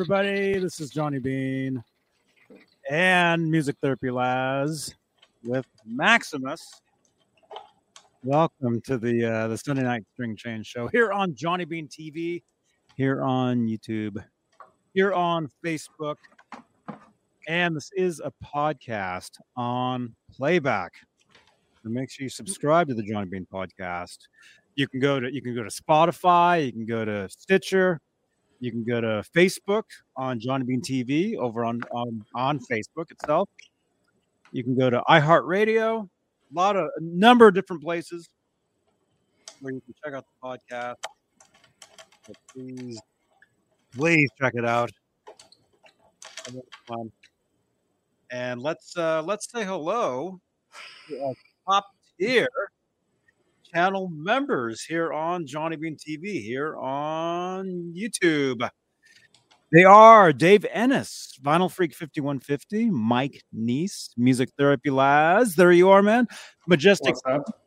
everybody, this is Johnny Bean and Music Therapy Laz with Maximus. Welcome to the uh, the Sunday Night String Change Show here on Johnny Bean TV, here on YouTube, here on Facebook, and this is a podcast on playback. So make sure you subscribe to the Johnny Bean podcast you can go to you can go to Spotify, you can go to Stitcher, you can go to Facebook on Johnny Bean TV over on on, on Facebook itself. You can go to iHeartRadio, a lot of a number of different places where you can check out the podcast. So please, please check it out. And let's uh let's say hello to our top tier channel members here on Johnny Bean TV, here on YouTube. They are Dave Ennis, Vinyl Freak 5150, Mike Neese, Music Therapy Laz. There you are, man. Majestic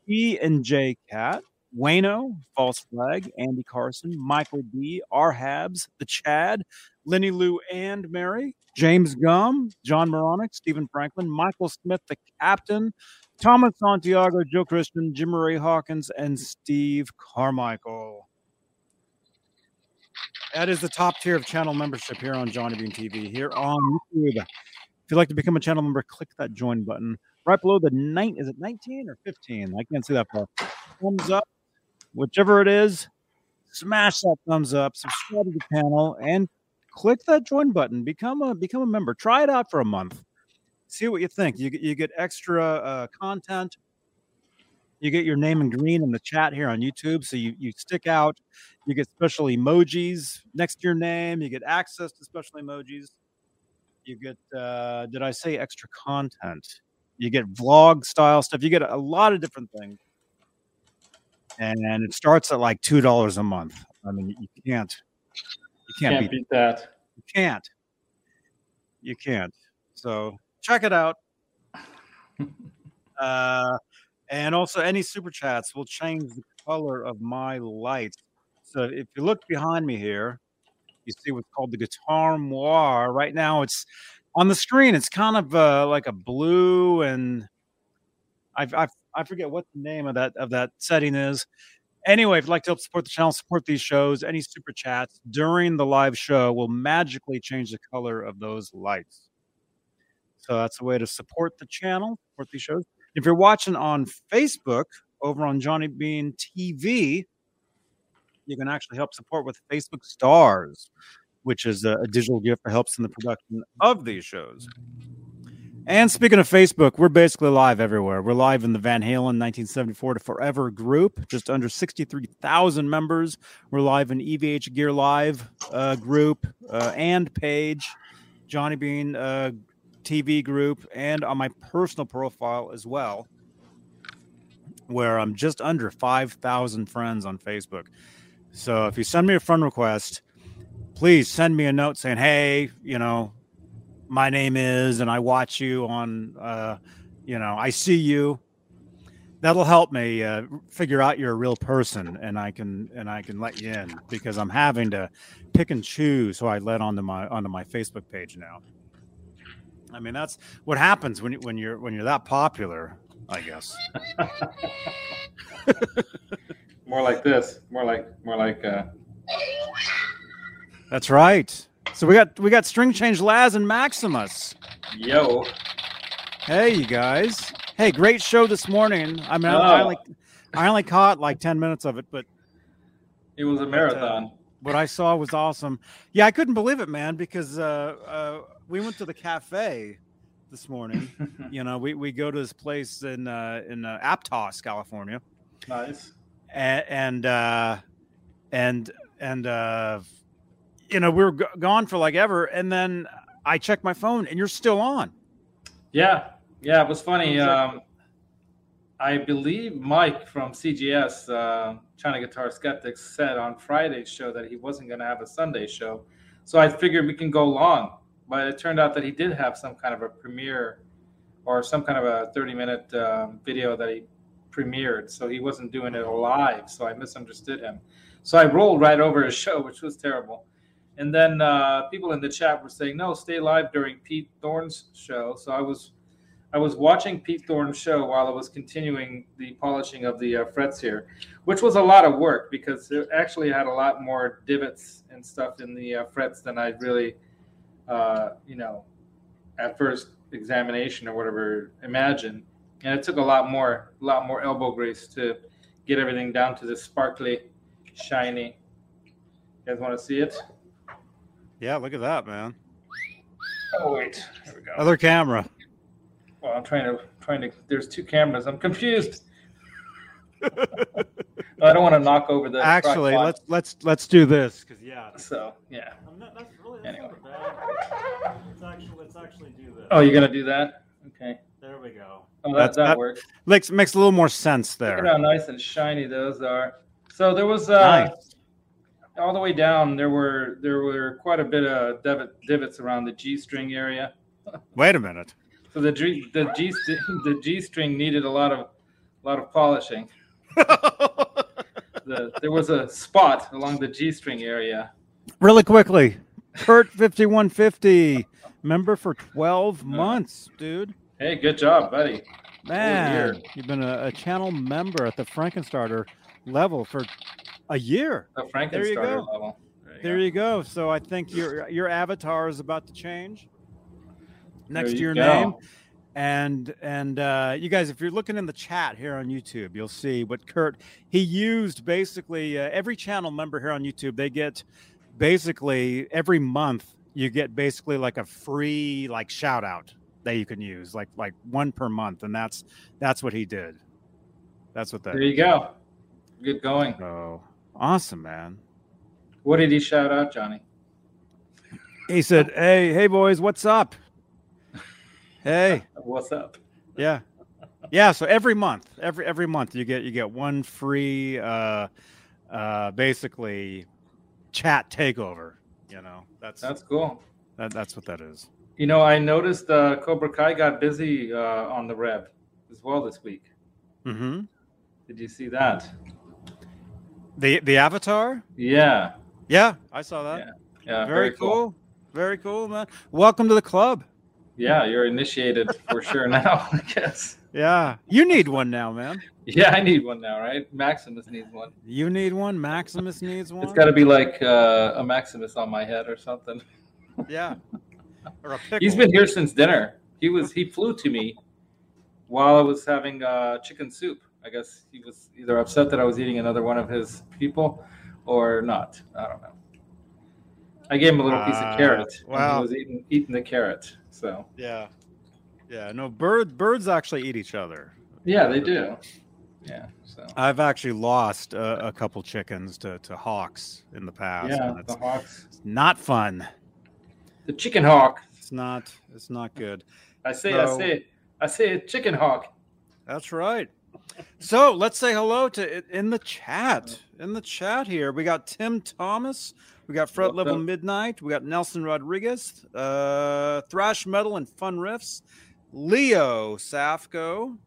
E and J Cat, Wayno, False Flag, Andy Carson, Michael B, R Habs, The Chad, Lenny Lou and Mary, James Gum, John Moronic, Stephen Franklin, Michael Smith, the captain, Thomas Santiago, Joe Christian, Jim Ray Hawkins, and Steve Carmichael. That is the top tier of channel membership here on Johnny Bean TV, here on YouTube. If you'd like to become a channel member, click that join button right below the nine. Is it 19 or 15? I can't see that far. Thumbs up, whichever it is. Smash that thumbs up, subscribe to the channel, and click that join button. Become a become a member. Try it out for a month see what you think. You get you get extra uh, content. You get your name in green in the chat here on YouTube, so you you stick out. You get special emojis next to your name. You get access to special emojis. You get uh, did I say extra content? You get vlog style stuff. You get a lot of different things, and it starts at like two dollars a month. I mean, you can't you can't, can't beat, beat that. You can't. You can't. So check it out. uh, and also, any super chats will change the color of my lights. So if you look behind me here, you see what's called the guitar noir. Right now, it's on the screen. It's kind of uh, like a blue, and I, I I forget what the name of that of that setting is. Anyway, if you'd like to help support the channel, support these shows, any super chats during the live show will magically change the color of those lights. So that's a way to support the channel, support these shows. If you're watching on Facebook over on Johnny Bean TV, you can actually help support with Facebook Stars, which is a, a digital gift that helps in the production of these shows. And speaking of Facebook, we're basically live everywhere. We're live in the Van Halen 1974 to Forever group, just under 63,000 members. We're live in EVH Gear Live uh, group uh, and page, Johnny Bean uh, TV group and on my personal profile as well, where I'm just under 5,000 friends on Facebook. So if you send me a friend request, please send me a note saying, hey, you know, my name is, and I watch you on, uh, you know, I see you. That'll help me uh, figure out you're a real person, and I can and I can let you in because I'm having to pick and choose who I let onto my onto my Facebook page now. I mean, that's what happens when you, when you're when you're that popular, I guess. more like this. More like more like. Uh... That's right. So we got we got string change Laz and Maximus. Yo. Hey, you guys. Hey, great show this morning. I mean, oh. I, only I only caught like ten minutes of it, but it was a marathon. what I saw was awesome. Yeah, I couldn't believe it, man, because uh, uh, we went to the cafe this morning. you know, we, we go to this place in uh, in uh, Aptos, California, nice. and and uh, and and uh, you know we were g- gone for like ever, and then I checked my phone, and you're still on. Yeah, yeah, it was funny. Um, I believe Mike from CGS, uh, China Guitar Skeptics, said on Friday's show that he wasn't going to have a Sunday show. So I figured we can go long. But it turned out that he did have some kind of a premiere or some kind of a 30 minute um, video that he premiered. So he wasn't doing it live. So I misunderstood him. So I rolled right over his show, which was terrible. And then uh, people in the chat were saying, no, stay live during Pete Thorn's show. So I was I was watching Pete Thorn's show while I was continuing the polishing of the uh, frets here, which was a lot of work because it actually had a lot more divots and stuff in the uh, frets than I really, uh, you know, at first examination or whatever imagine. And it took a lot more, a lot more elbow grease to get everything down to this sparkly, shiny. You guys want to see it? Yeah, look at that, man. Oh wait, there we go. Other camera. Well, I'm trying to trying to. There's two cameras. I'm confused. I don't want to knock over the. Actually, let's let's let's do this because yeah, So yeah. I'm not, that's really that's Anyway. bad. Let's actually let's actually do this. Oh, you're gonna do that? Okay. there we go. Oh, that, that that- works. Makes makes a little more sense there. Look at there. how nice and shiny those are. So there was uh, Nice. all the way down. There were there were quite a bit of divot, divots around the G string area. Wait a minute. So the G the G the G string needed a lot of a lot of polishing. The, there was a spot along the G string area. really quickly, Kurt fifty one fifty, member for twelve months, dude. Hey, good job, buddy. Man, you've been a, a channel member at the Frankenstarter level for a year. The you Frankenstarter go. level. There you There go. you go. So I think your your avatar is about to change next to your go. name. And and uh, you guys, if you're looking in the chat here on YouTube, you'll see what Kurt he used. Basically, uh, every channel member here on YouTube, they get basically every month you get basically like a free like shout out that you can use, like like one per month, and that's that's what he did. That's what that. There you go. Good going. Oh, awesome, man. What did he shout out, Johnny? He said, "Hey, hey, boys, what's up? Hey, What's up? yeah, yeah." So every month, every every month, you get you get one free, uh, uh, basically, chat takeover. You know, that's That's cool. that, that's what that is. You know, I noticed uh, Cobra Kai got busy uh, on the Rev as well this week. Mm-hmm. Did you see that? The the avatar. Yeah. Yeah, I saw that. Yeah. Yeah. very, cool. Very cool, man. Welcome to the club. Yeah, you're initiated for sure now, I guess. Yeah, you need one now, man. Yeah, I need one now, right? Maximus needs one. You need one. Maximus needs one. It's got to be like uh, a Maximus on my head or something. yeah. Or a pickle. He's been here since dinner. He was he flew to me while I was having uh, chicken soup. I guess he was either upset that I was eating another one of his people or not. I don't know. I gave him a little piece Ah, of carrot. and wow. he was eating eating the carrot. So Yeah. Yeah. No, bird birds actually eat each other. yeah, they do. Yeah. So I've actually lost uh, a couple chickens to, to hawks in the past. yeah, the it's hawks, not fun. the chicken hawk. It's not. It's not good. I say, I So- say, I say, chicken hawk. That's right. So let's say hello to in the chat. In the chat here, we got Tim Thomas. We got What's Level? Midnight. We got Nelson Rodriguez, uh, Thrash Metal and Fun Riffs. Leo Safko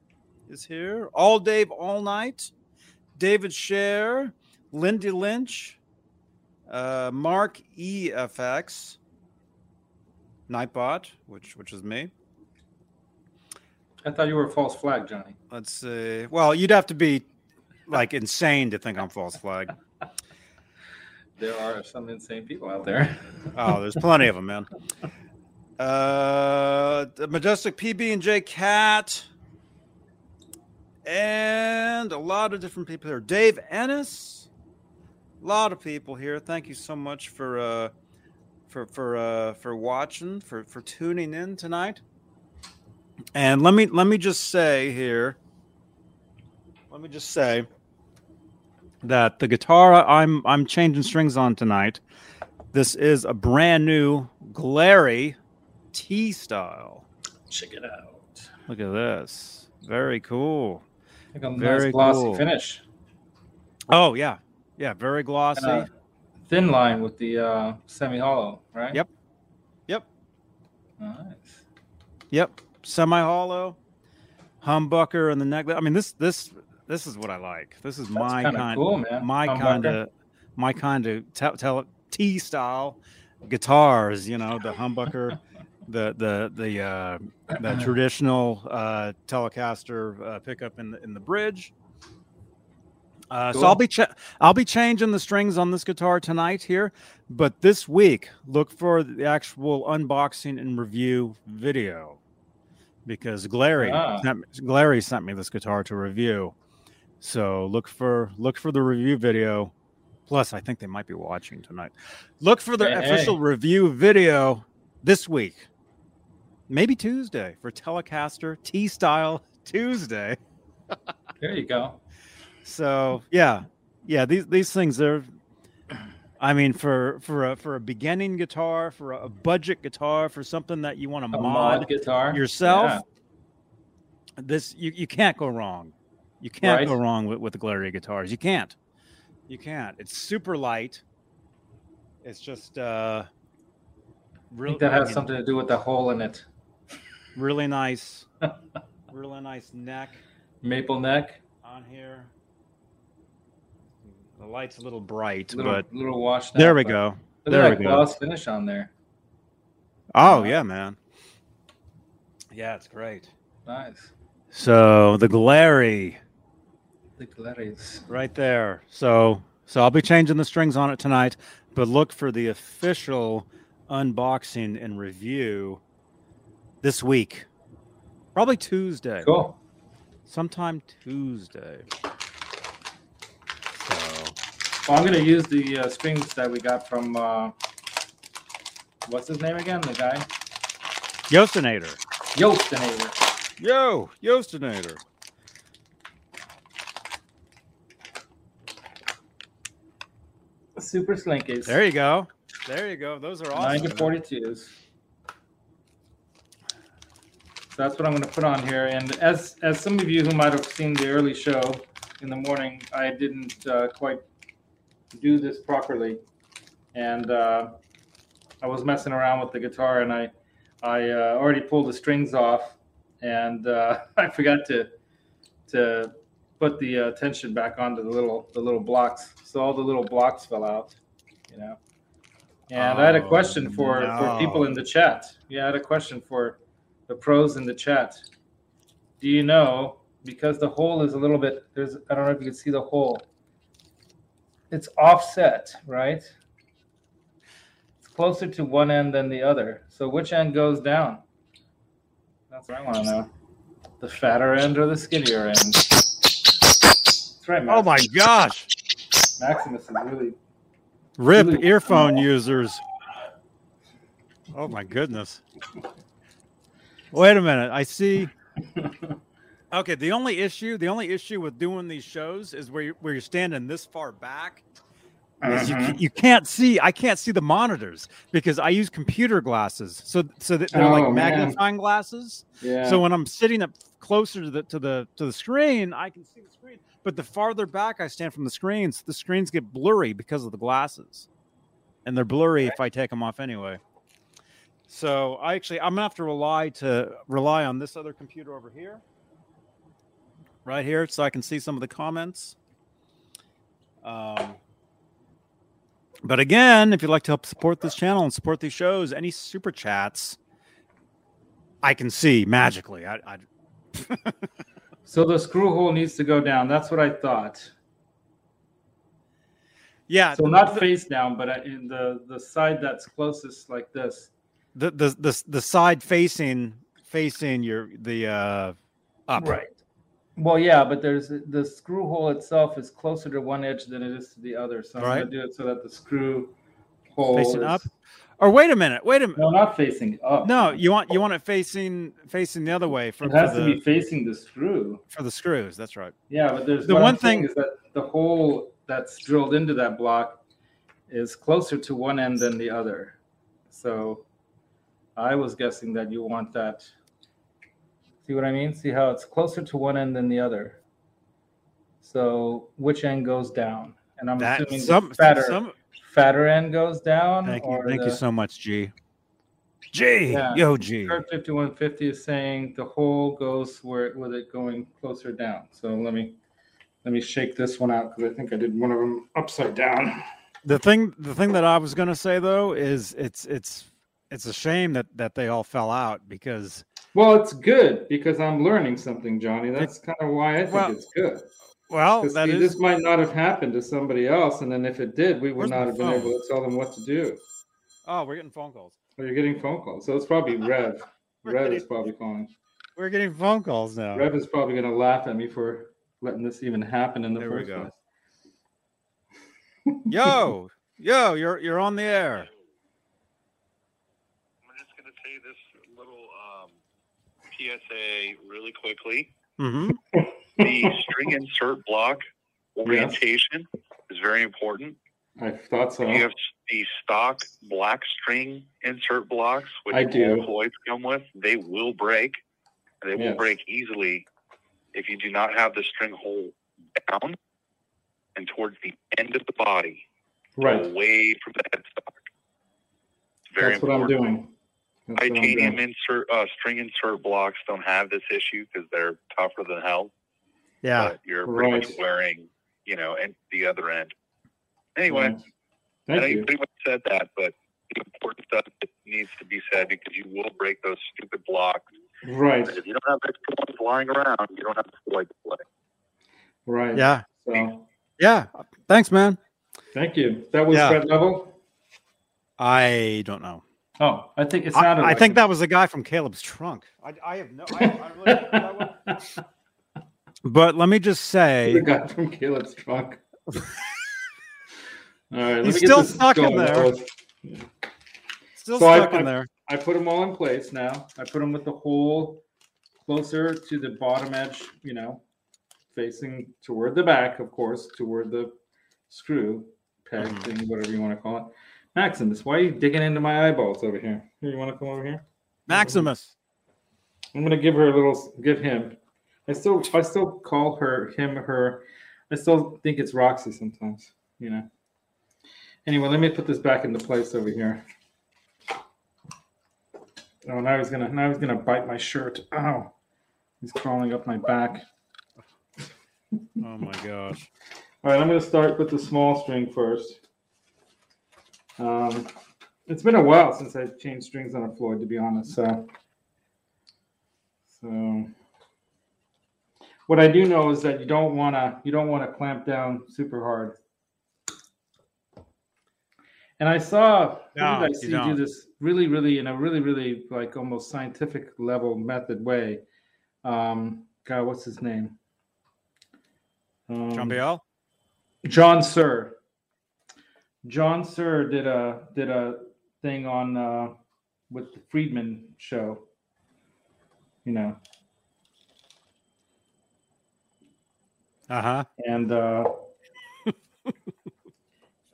is here. All Dave, all night. David Scher, Lindy Lynch, uh, Mark EFX, Nightbot, which which is me. I thought you were a false flag, Johnny. Let's see. Well, you'd have to be like insane to think I'm false flag. There are some insane people out there. Oh, there's plenty of them, man. Uh, the majestic PB and J Cat, and a lot of different people here. Dave Ennis, A lot of people here. Thank you so much for uh, for for uh, for watching, for for tuning in tonight. And let me let me just say here. Let me just say that the guitar I'm I'm changing strings on tonight. This is a brand new Glarry T style. Check it out. Look at this. Very cool. Like a nice Very glossy cool. finish. Oh yeah. Yeah, very glossy. And a thin line with the uh, semi hollow, right? Yep. Yep. Nice. Yep, semi-hollow, humbucker and the neck. I mean, this this this is what I like. This is That's my kinda cool, man. my kind of, my kind of te- tele- T style guitars. You know, the humbucker, the the the uh, the traditional uh, Telecaster uh, pickup in the in the bridge. Uh, So I'll be cha- I'll be changing the strings on this guitar tonight here, but this week look for the actual unboxing and review video because Glarry Ah. sent, Glarry sent me this guitar to review. So look for look for the review video. Plus, I think they might be watching tonight. Look for the Hey, hey. official review video this week, maybe Tuesday for Telecaster T Style Tuesday. There you go. So yeah, yeah. These these things are. I mean, for for a for a beginning guitar, for a budget guitar, for something that you want to mod, mod guitar yourself, Yeah. this you, you can't go wrong. You can't Right. go wrong with, with the Glarry guitars. You can't. You can't. It's super light. It's just uh I really think that has something to do with the hole in it. really nice, really nice neck Maple neck, on here. The light's a little bright, little but little washed. there out, we go. There we go. gloss finish on there. Oh Yeah. yeah, man. Yeah, it's great. Nice. So the Glarry The Glarrys. right there. So so I'll be changing the strings on it tonight, but look for the official unboxing and review this week. Probably Tuesday. Cool. Sometime Tuesday. So Well, I'm gonna use the uh, strings that we got from uh, what's his name again? The guy Yostinator. Yostinator. Yo, Yostinator. Super Slinkies. There you go. There you go. Those are awesome. Nine to forty-twos. So that's what I'm going to put on here. And as as some of you who might have seen the early show in the morning, I didn't uh, quite do this properly, and uh, I was messing around with the guitar, and I I uh, already pulled the strings off, and uh, I forgot to to put the uh, tension back onto the little the little blocks. So all the little blocks fell out, you know. And I had a Oh, question for for people in the chat. Yeah, I had a question for the pros in the chat. Do you know because the hole is a little bit there's I don't know if you can see the hole. It's offset, right? It's closer to one end than the other. So which end goes down? That's what I want to know. The fatter end or the skinnier end? That's right, Oh my gosh. Maximus is really Rip Really earphone small. users. Oh my goodness. Wait a minute. I see. Okay, the only issue, the only issue with doing these shows is where you where you're standing this far back. you, Mhm. you can't see. I can't see the monitors because I use computer glasses. So so that they're Oh, like man. magnifying glasses. yeah. So when I'm sitting up closer to the to the to the screen, I can see the screen. But the farther back I stand from the screens, the screens get blurry because of the glasses, and they're blurry if I take them off anyway. So I actually I'm gonna have to rely to rely on this other computer over here, right here, so I can see some of the comments. Um, but again, if you'd like to help support this channel and support these shows, any super chats, I can see magically. I, I so the screw hole needs to go down. That's what I thought. yeah. So not face down, but in the the side that's closest, like this. the the the the side facing facing your the uh up Right. Well, yeah, but there's the screw hole itself is closer to one edge than it is to the other. So I'm Right. gonna do it so that the screw hole Facing is, up? Or wait a minute, wait a minute. No, not facing up. No, you want you want it facing facing the other way for, it has to the be facing the screw. for the screws. That's right. Yeah, but there's The one thing- is that the hole that's drilled into that block is closer to one end than the other. So I was guessing that you want that. See what I mean? See how it's closer to one end than the other. So which end goes down? And I'm That assuming some, the fatter, some fatter end goes down. thank you, thank the, you so much, G. G, Yeah. yo, G. Kurt 5150 is saying the hole goes where with it going closer down. So let me let me shake this one out because I think I did one of them upside down. The thing, the thing that I was gonna say though is it's it's it's a shame that that they all fell out because Well, it's good because I'm learning something, Johnny. That's kind of why I think Well, it's good. Well, that see, is this might not have happened to somebody else, and then if it did, we would Where's not have been able to tell them what to do. oh we're getting phone calls. Oh, you're getting phone calls, so it's probably Rev. Rev getting- is probably calling. We're getting phone calls now. Rev is probably going to laugh at me for letting this even happen in the There we first go. place. Yo, yo, you're you're on the air. I'm just going to say this little um, PSA really quickly. hmm The string insert block orientation is very important. I thought so. You have the stock black string insert blocks, which I do. all Floyds come with. They will break. They will Yes. break easily if you do not have the string hole down and towards the end of the body, Right. away from the headstock. Very That's what I'm doing. That's Titanium insert uh, string insert blocks don't have this issue because they're tougher than hell. Yeah. But you're pretty much wearing, you know, and the other end. Anyway, Right. I Thank think you. you pretty much said that, but the important stuff that needs to be said because you will break those stupid blocks. Right. And if you don't have extra ones lying around, you don't have the Floyd to play. Right. Yeah. So Yeah. Thanks, man. thank you. That was Yeah. Fred Level. I don't know. Oh, I think it I, sounded. I think that was the guy from Caleb's trunk. I, I have no. I, I really don't know that one. But let me just say, the say, guy from Caleb's trunk. All right, let He's me get still stuck in there. That was- still So stuck I- in there. I put them all in place now. I put them with the hole closer to the bottom edge, you know, facing toward the back, of course, toward the screw peg Mhm. thing, whatever you want to call it. Maximus, why are you digging into my eyeballs over here? Here, you want to come over here? Maximus. I'm gonna give her a little, give him. I still, I still call her him, her. I still think it's Roxy sometimes, you know. Anyway, let me put this back into place over here. Oh, now he's gonna, now he's gonna bite my shirt. Ow, he's crawling up my back. Oh my gosh. All right, I'm gonna start with the small string first. Um, it's been a while since I changed strings on a Floyd, to be honest. So, so what I do know is that you don't wanna you don't wanna clamp down super hard. And I saw who No, did I see do this really, really in a really, really like almost scientific level method way. Um, God, what's his name? Um, John Biel? John Suhr. John Suhr did a did a thing on uh, with the Friedman show. You know, Uh huh. and uh,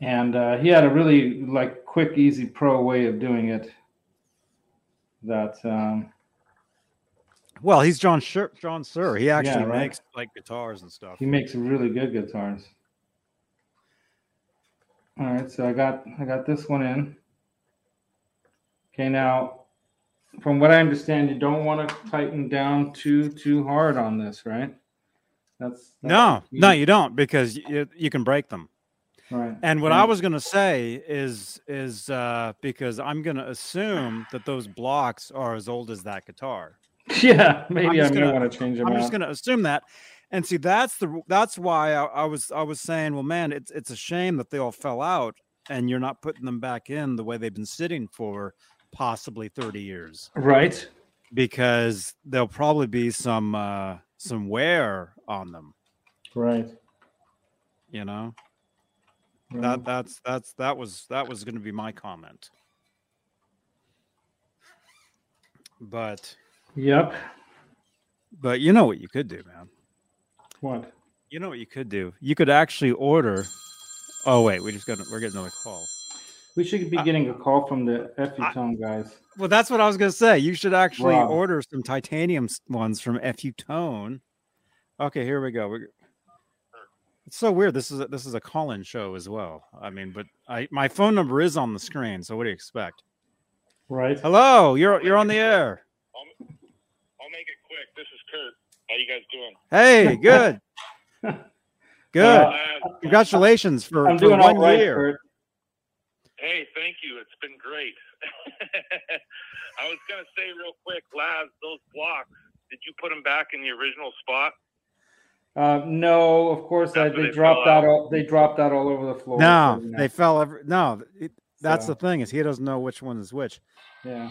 and uh, he had a really like quick, easy, pro way of doing it. That um, Well, he's John Suhr, John Suhr. He actually right. makes like guitars and stuff. he makes really good guitars. All right, so I got I got this one in. Okay, now from what I understand, you don't want to tighten down too too hard on this, right? That's, that's No, no, you don't because you, you can break them. right. And what I was gonna say is is uh, because I'm gonna assume that those blocks are as old as that guitar. yeah, maybe I'm I'm, gonna, gonna- want to change them I'm out. just gonna assume that. And see, that's the that's why I, I was I was saying, well, man, it's it's a shame that they all fell out, and you're not putting them back in the way they've been sitting for possibly 30 years, Right. because there'll probably be some uh, some wear on them. Right. You know right. that that's that's that was that was going to be my comment. But Yep. but you know what you could do, man. What? You know what you could do? You could actually order. Oh wait, we just got we're getting another call. We should be uh, getting a call from the FU Tone guys. Well, that's what I was gonna say. You should actually Rob. order some titanium ones from FU Tone. Okay, here we go. We're, it's so weird. This is a, this is a call-in show as well. I mean, but I my phone number is on the screen. So what do you expect? Right. Hello, you're you're on the air. I'll, I'll make it quick. This is Kurt. How you guys doing? Hey, good, good. Uh, Congratulations for, I'm for doing one right, year. Kurt. hey, thank you. It's been great. I was gonna say real quick, Laz, those blocks. Did you put them back in the original spot? Uh, no, of course I, they they dropped fell out. out. All, they dropped out all over the floor. No, so, you know, they fell. Every, no, it, that's so, the thing is he doesn't know which one is which. yeah.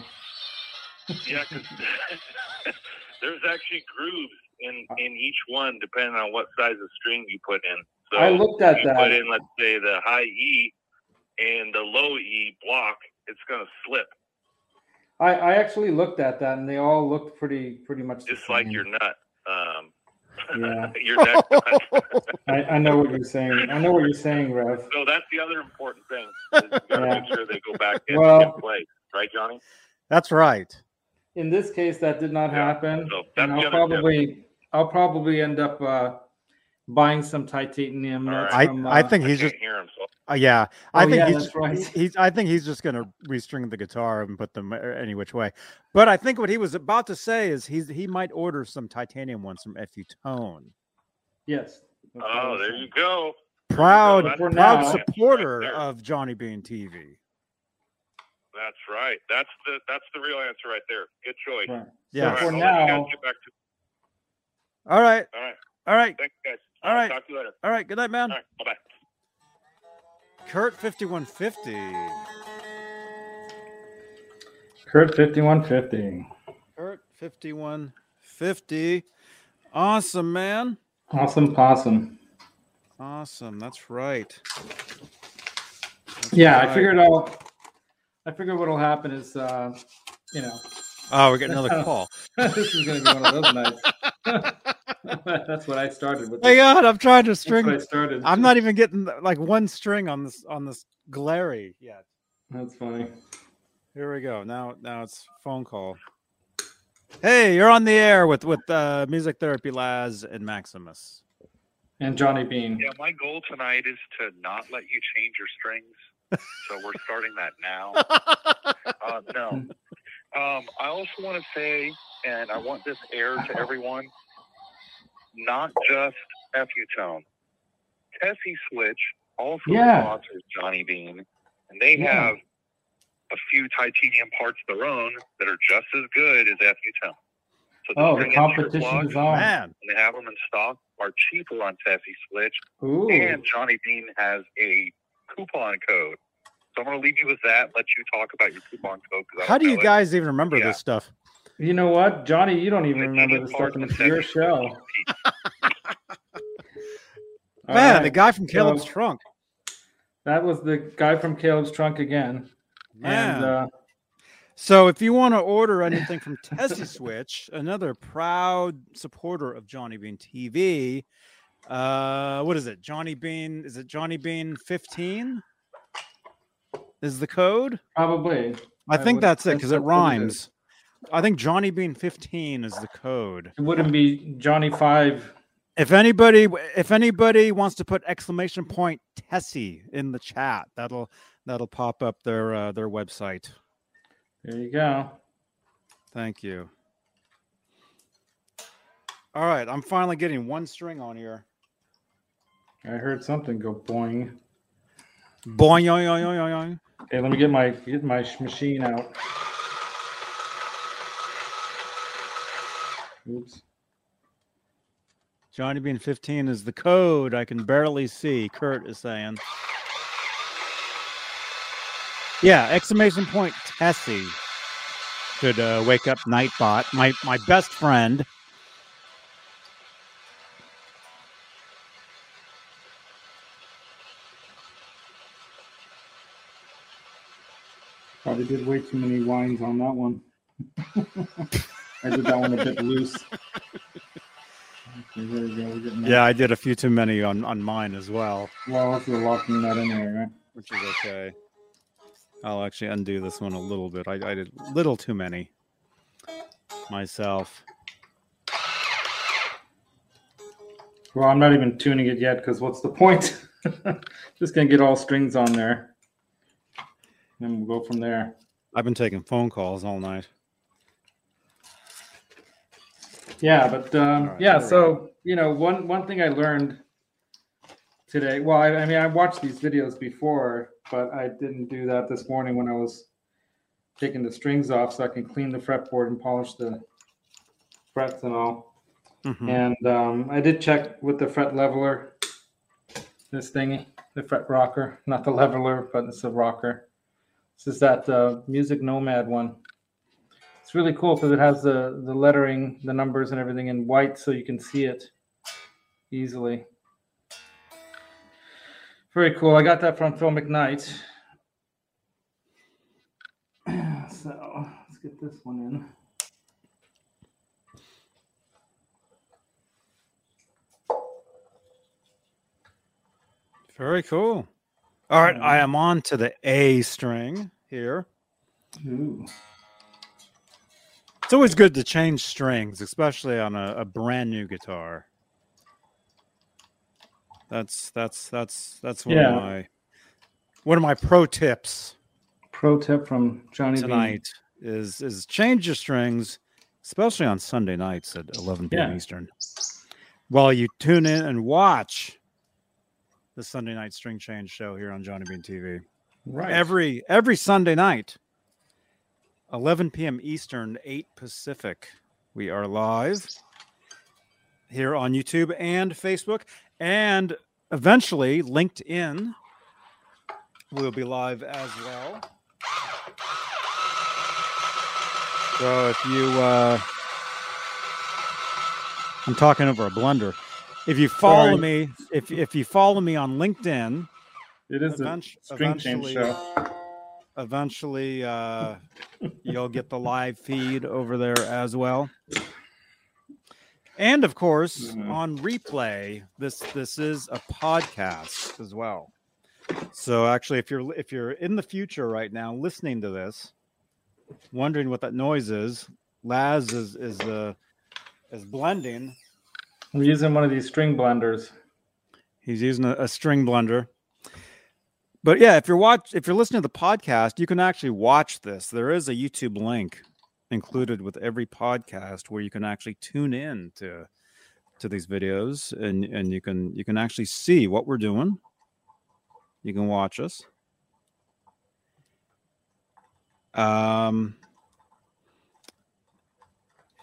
Yeah, 'cause there's actually grooves in in each one depending on what size of string you put in. So I looked at if you that. put in, let's say, the high E and the low E block, it's gonna slip, I, I actually looked at that, and they all looked pretty pretty much the just like same. your nut. Um, Yeah. your neck nut. I, I know what you're saying. I know what you're saying, Rev. So that's the other important thing. is You gotta Yeah. make sure they go back in, Well- in place, right, Johnny? That's right. In this case, that did not Yeah, happen, so that's and I'll other tip. Probably I'll probably end up uh, buying some titanium nuts right. I from. I uh, think he's can't just hear him. So uh, yeah. I Oh, think yeah, he's, right. he's I think he's just gonna restring the guitar and put them uh, any which way. But I think what he was about to say is he's he might order some titanium ones from FU Tone. yes. that's oh, there you go. Proud That's For proud now. supporter Right of Johnny Bean TV. That's right. That's the that's the real answer right there. Good choice. Right. Yeah. All right, for I'll let you guys now- get back to. All right, All right. all right, Thanks, guys. All right. Talk to you later. all right. Good night, man. All right. Bye bye. Kurt fifty one fifty. Kurt fifty one fifty. Kurt fifty one fifty. Awesome, man. Awesome possum. Awesome. That's right. That's Yeah, I right. figured out. I figured what'll happen is, uh, you know, Oh, we're getting another call. this is going to be one of those nights. That's what I started with. My God, I'm trying to That's what I string. started. I'm not even getting like one string on this on this Glarry yet. That's funny. Here we go. Now now it's phone call. Hey, you're on the air with with uh, Music Therapy Laz and Maximus. And Johnny Bean. Yeah, my goal tonight is to not let you change your strings. So we're starting that now. Uh, no. Um, I also want to say, and I want this air to everyone, not just FU Tone. Tessie Switch also Yeah. sponsors Johnny Bean, and they Yeah. have a few titanium parts of their own that are just as good as FU Tone. So Oh, the competition is on. Man, and they have them in stock, are cheaper on Tessie Switch Ooh. and Johnny Bean has a coupon code. So I'm going to leave you with that. Let you talk about your coupon code. How don't you know it. guys even remember Yeah. this stuff? You know what, Johnny? You don't even remember Titanium this stuff, parts and on it's your show. Man, right. the guy from Caleb's so- trunk. That was the guy from Caleb's trunk again. Man. And uh, So if you want to order anything from Tessie Switch, another proud supporter of Johnny Bean TV, uh, what is it? Johnny Bean? Is it Johnny Bean 15? Is the code? probably I I think that's it because it that's what rhymes. I think Johnny Bean 15 is the code. it wouldn't be Johnny Five. If anybody if anybody wants to put exclamation point Tessie in the chat, that'll that'll pop up their uh, their website. There you go. Thank you. All right, I'm finally getting one string on here. I heard something go boing. Boing, yoing, yoing, yoing. Okay, let me get my get my machine out. Oops. Johnny Bean 15 is the code I can barely see, Kurt is saying. Yeah, exclamation point Tessie should uh, wake up Nightbot, my, my best friend. Probably did way too many wines on that one. I did that one a bit loose. Okay, there we go. Yeah, I did a few too many on on mine as well, Well, if you're locking that in there, right? which is okay. I'll actually undo this one a little bit. I, I did a little too many myself. Well, I'm not even tuning it yet because what's the point? Just gonna get all strings on there. and we'll go from there. I've been taking phone calls all night. Yeah, but um, right, yeah. So you know, one one thing I learned today. Well, I, I mean, I watched these videos before, but I didn't do that this morning when I was taking the strings off, so I can clean the fretboard and polish the frets and all. Mhm. And um, I did check with the fret leveler, this thingy, the fret rocker, not the leveler, but it's a rocker. This is that uh, Music Nomad one. It's really cool because it has the the lettering, the numbers, and everything in white, so you can see it easily. Very cool. I got that from Phil McKnight. So let's get this one in. Very cool. All right, I am on to the A string here. Ooh. It's always good to change strings, especially on a, a brand new guitar. That's that's that's that's one Yeah. of my one of my pro tips Pro tip from Johnny tonight is is change your strings, especially on Sunday nights at 11 p.m. Yeah. Eastern. While you tune in and watch the Sunday night string change show here on Johnny Bean TV. Right. Every every Sunday night, 11 p.m. Eastern, 8 Pacific. We are live here on YouTube and Facebook, and eventually LinkedIn will be live as well. So if you, uh, I'm talking over a blender. If you follow Sorry. me, if if you follow me on LinkedIn, it is a string change show. Eventually uh, you'll get the live feed over there as well and of course Mhm. on replay this this is a podcast as well so actually if you're if you're in the future right now listening to this wondering what that noise is laz is is uh is blending I'm using one of these string blenders. He's using a, a string blender. But yeah, if you're watch if you're listening to the podcast, you can actually watch this. There is a YouTube link included with every podcast where you can actually tune in to to these videos and and you can you can actually see what we're doing. You can watch us. Um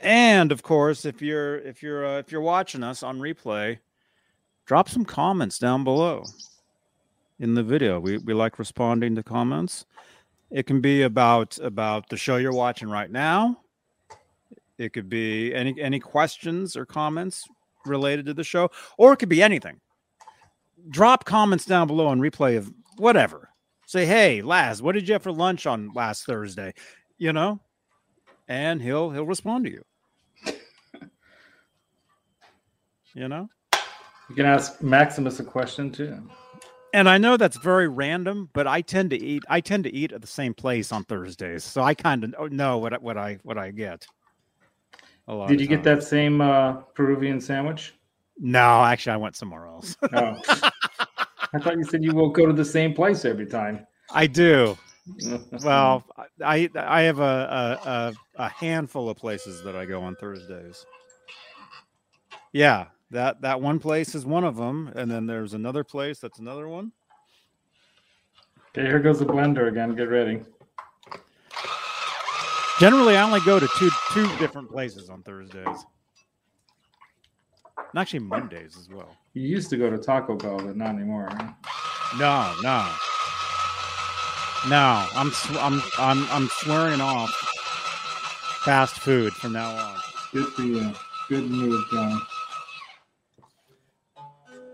and of course, if you're if you're uh, if you're watching us on replay, drop some comments down below in the video. We we like responding to comments. It can be about about the show you're watching right now. It could be any any questions or comments related to the show, or it could be anything. Drop comments down below on replay of whatever. Say, hey, Laz, what did you have for lunch on last Thursday? You know, and he'll he'll respond to you. You know. You can ask Maximus a question too. And I know that's very random, but I tend to eat. I tend to eat at the same place on Thursdays, so I kind of know what I- what I what I get. A lot Did you get that same uh, Peruvian sandwich? No, actually, I went somewhere else. Oh. I thought you said you will go to the same place every time. I do. Well, I I have a a a handful of places that I go on Thursdays. Yeah, that that one place is one of them, and then there's another place that's another one. okay, here goes the blender again. Get ready. Generally, I only go to two two different places on Thursdays, and actually Mondays as well. You used to go to Taco Bell, but not anymore. huh? No, no, no. I'm sw- I'm I'm I'm swearing off fast food from now on. Good for you. Good move, John.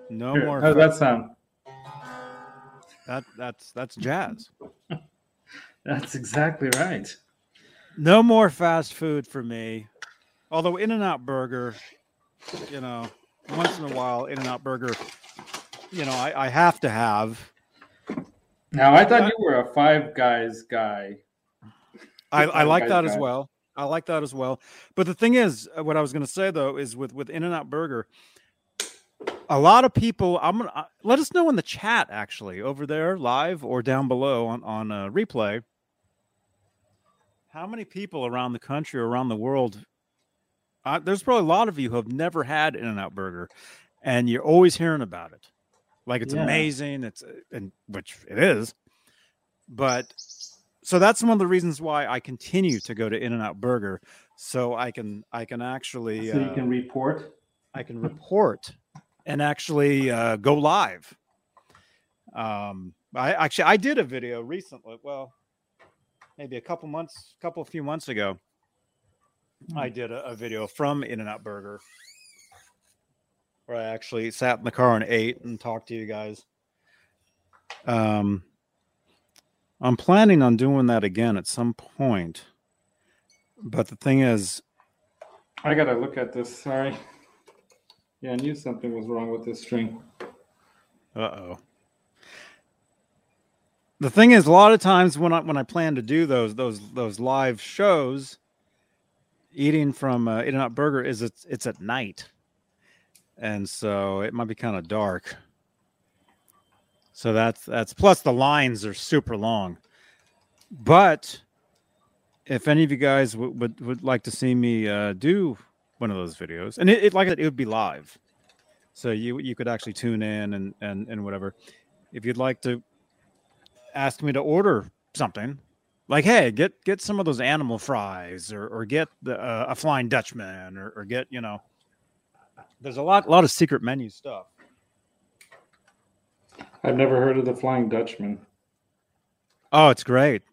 No Here, more. how does that sound? that that's that's jazz. That's exactly right. No more fast food for me. Although In-N-Out Burger, you know, once in a while, In-N-Out Burger, you know, I, I have to have. Now I thought you were a Five Guys guy. I, I like that as well. I like that as well. But the thing is, uh, what I was going to say though is with with In-N-Out Burger, a lot of people. I'm gonna uh, let us know in the chat actually over there live or down below on on uh, replay. How many people around the country or around the world? Uh, there's probably a lot of you who have never had In-N-Out Burger, and you're always hearing about it, like it's Yeah. amazing. It's uh, and which it is, but so that's one of the reasons why I continue to go to In-N-Out Burger, so I can I can actually So you uh, can report. I can report and actually uh, go live. Um, I actually I did a video recently. Well, maybe a couple months, couple few months ago. I did a, a video from In-N-Out Burger where I actually sat in the car and ate and talked to you guys. Um, I'm planning on doing that again at some point. But the thing is, I gotta look at this. Sorry. Yeah, I knew something was wrong with this string. Uh oh. The thing is, a lot of times when I when I plan to do those those those live shows, eating from uh, In-N-Out Burger is it's it's at night, and so it might be kind of dark. So that's that's plus the lines are super long. But if any of you guys would would, would like to see me uh, do one of those videos, and it, it like I said, it would be live, so you you could actually tune in and and and whatever. If you'd like to ask me to order something, like hey, get get some of those animal fries, or or get the, uh, a Flying Dutchman, or, or get you know, there's a lot lot of secret menu stuff. I've never heard of the Flying Dutchman. Oh, it's great.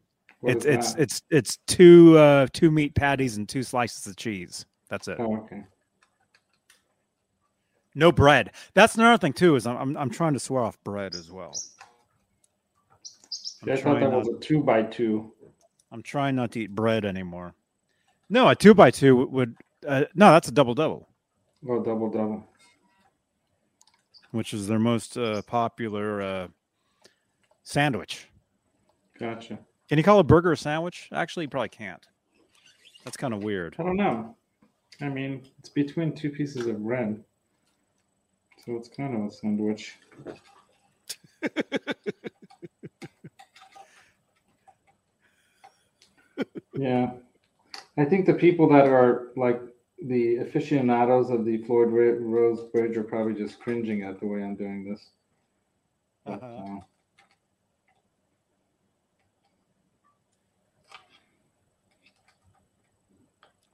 What it's it's that? it's it's two uh two meat patties and two slices of cheese. That's it. Oh, okay. No bread. That's another thing too. Is I'm I'm, I'm trying to swear off bread as well. I'm I thought trying that not- was a two by two. I'm trying not to eat bread anymore. No, a two by two would, would uh, no, that's a double double, Oh, double double. which is their most uh, popular uh, sandwich. Gotcha. Can you call a burger a sandwich? Actually, you probably can't. That's kind of weird. I don't know. I mean, it's between two pieces of bread. So it's kind of a sandwich. yeah. I think the people that are like the aficionados of the Floyd Rose Bridge are probably just cringing at the way I'm doing this. But, Uh-huh. uh,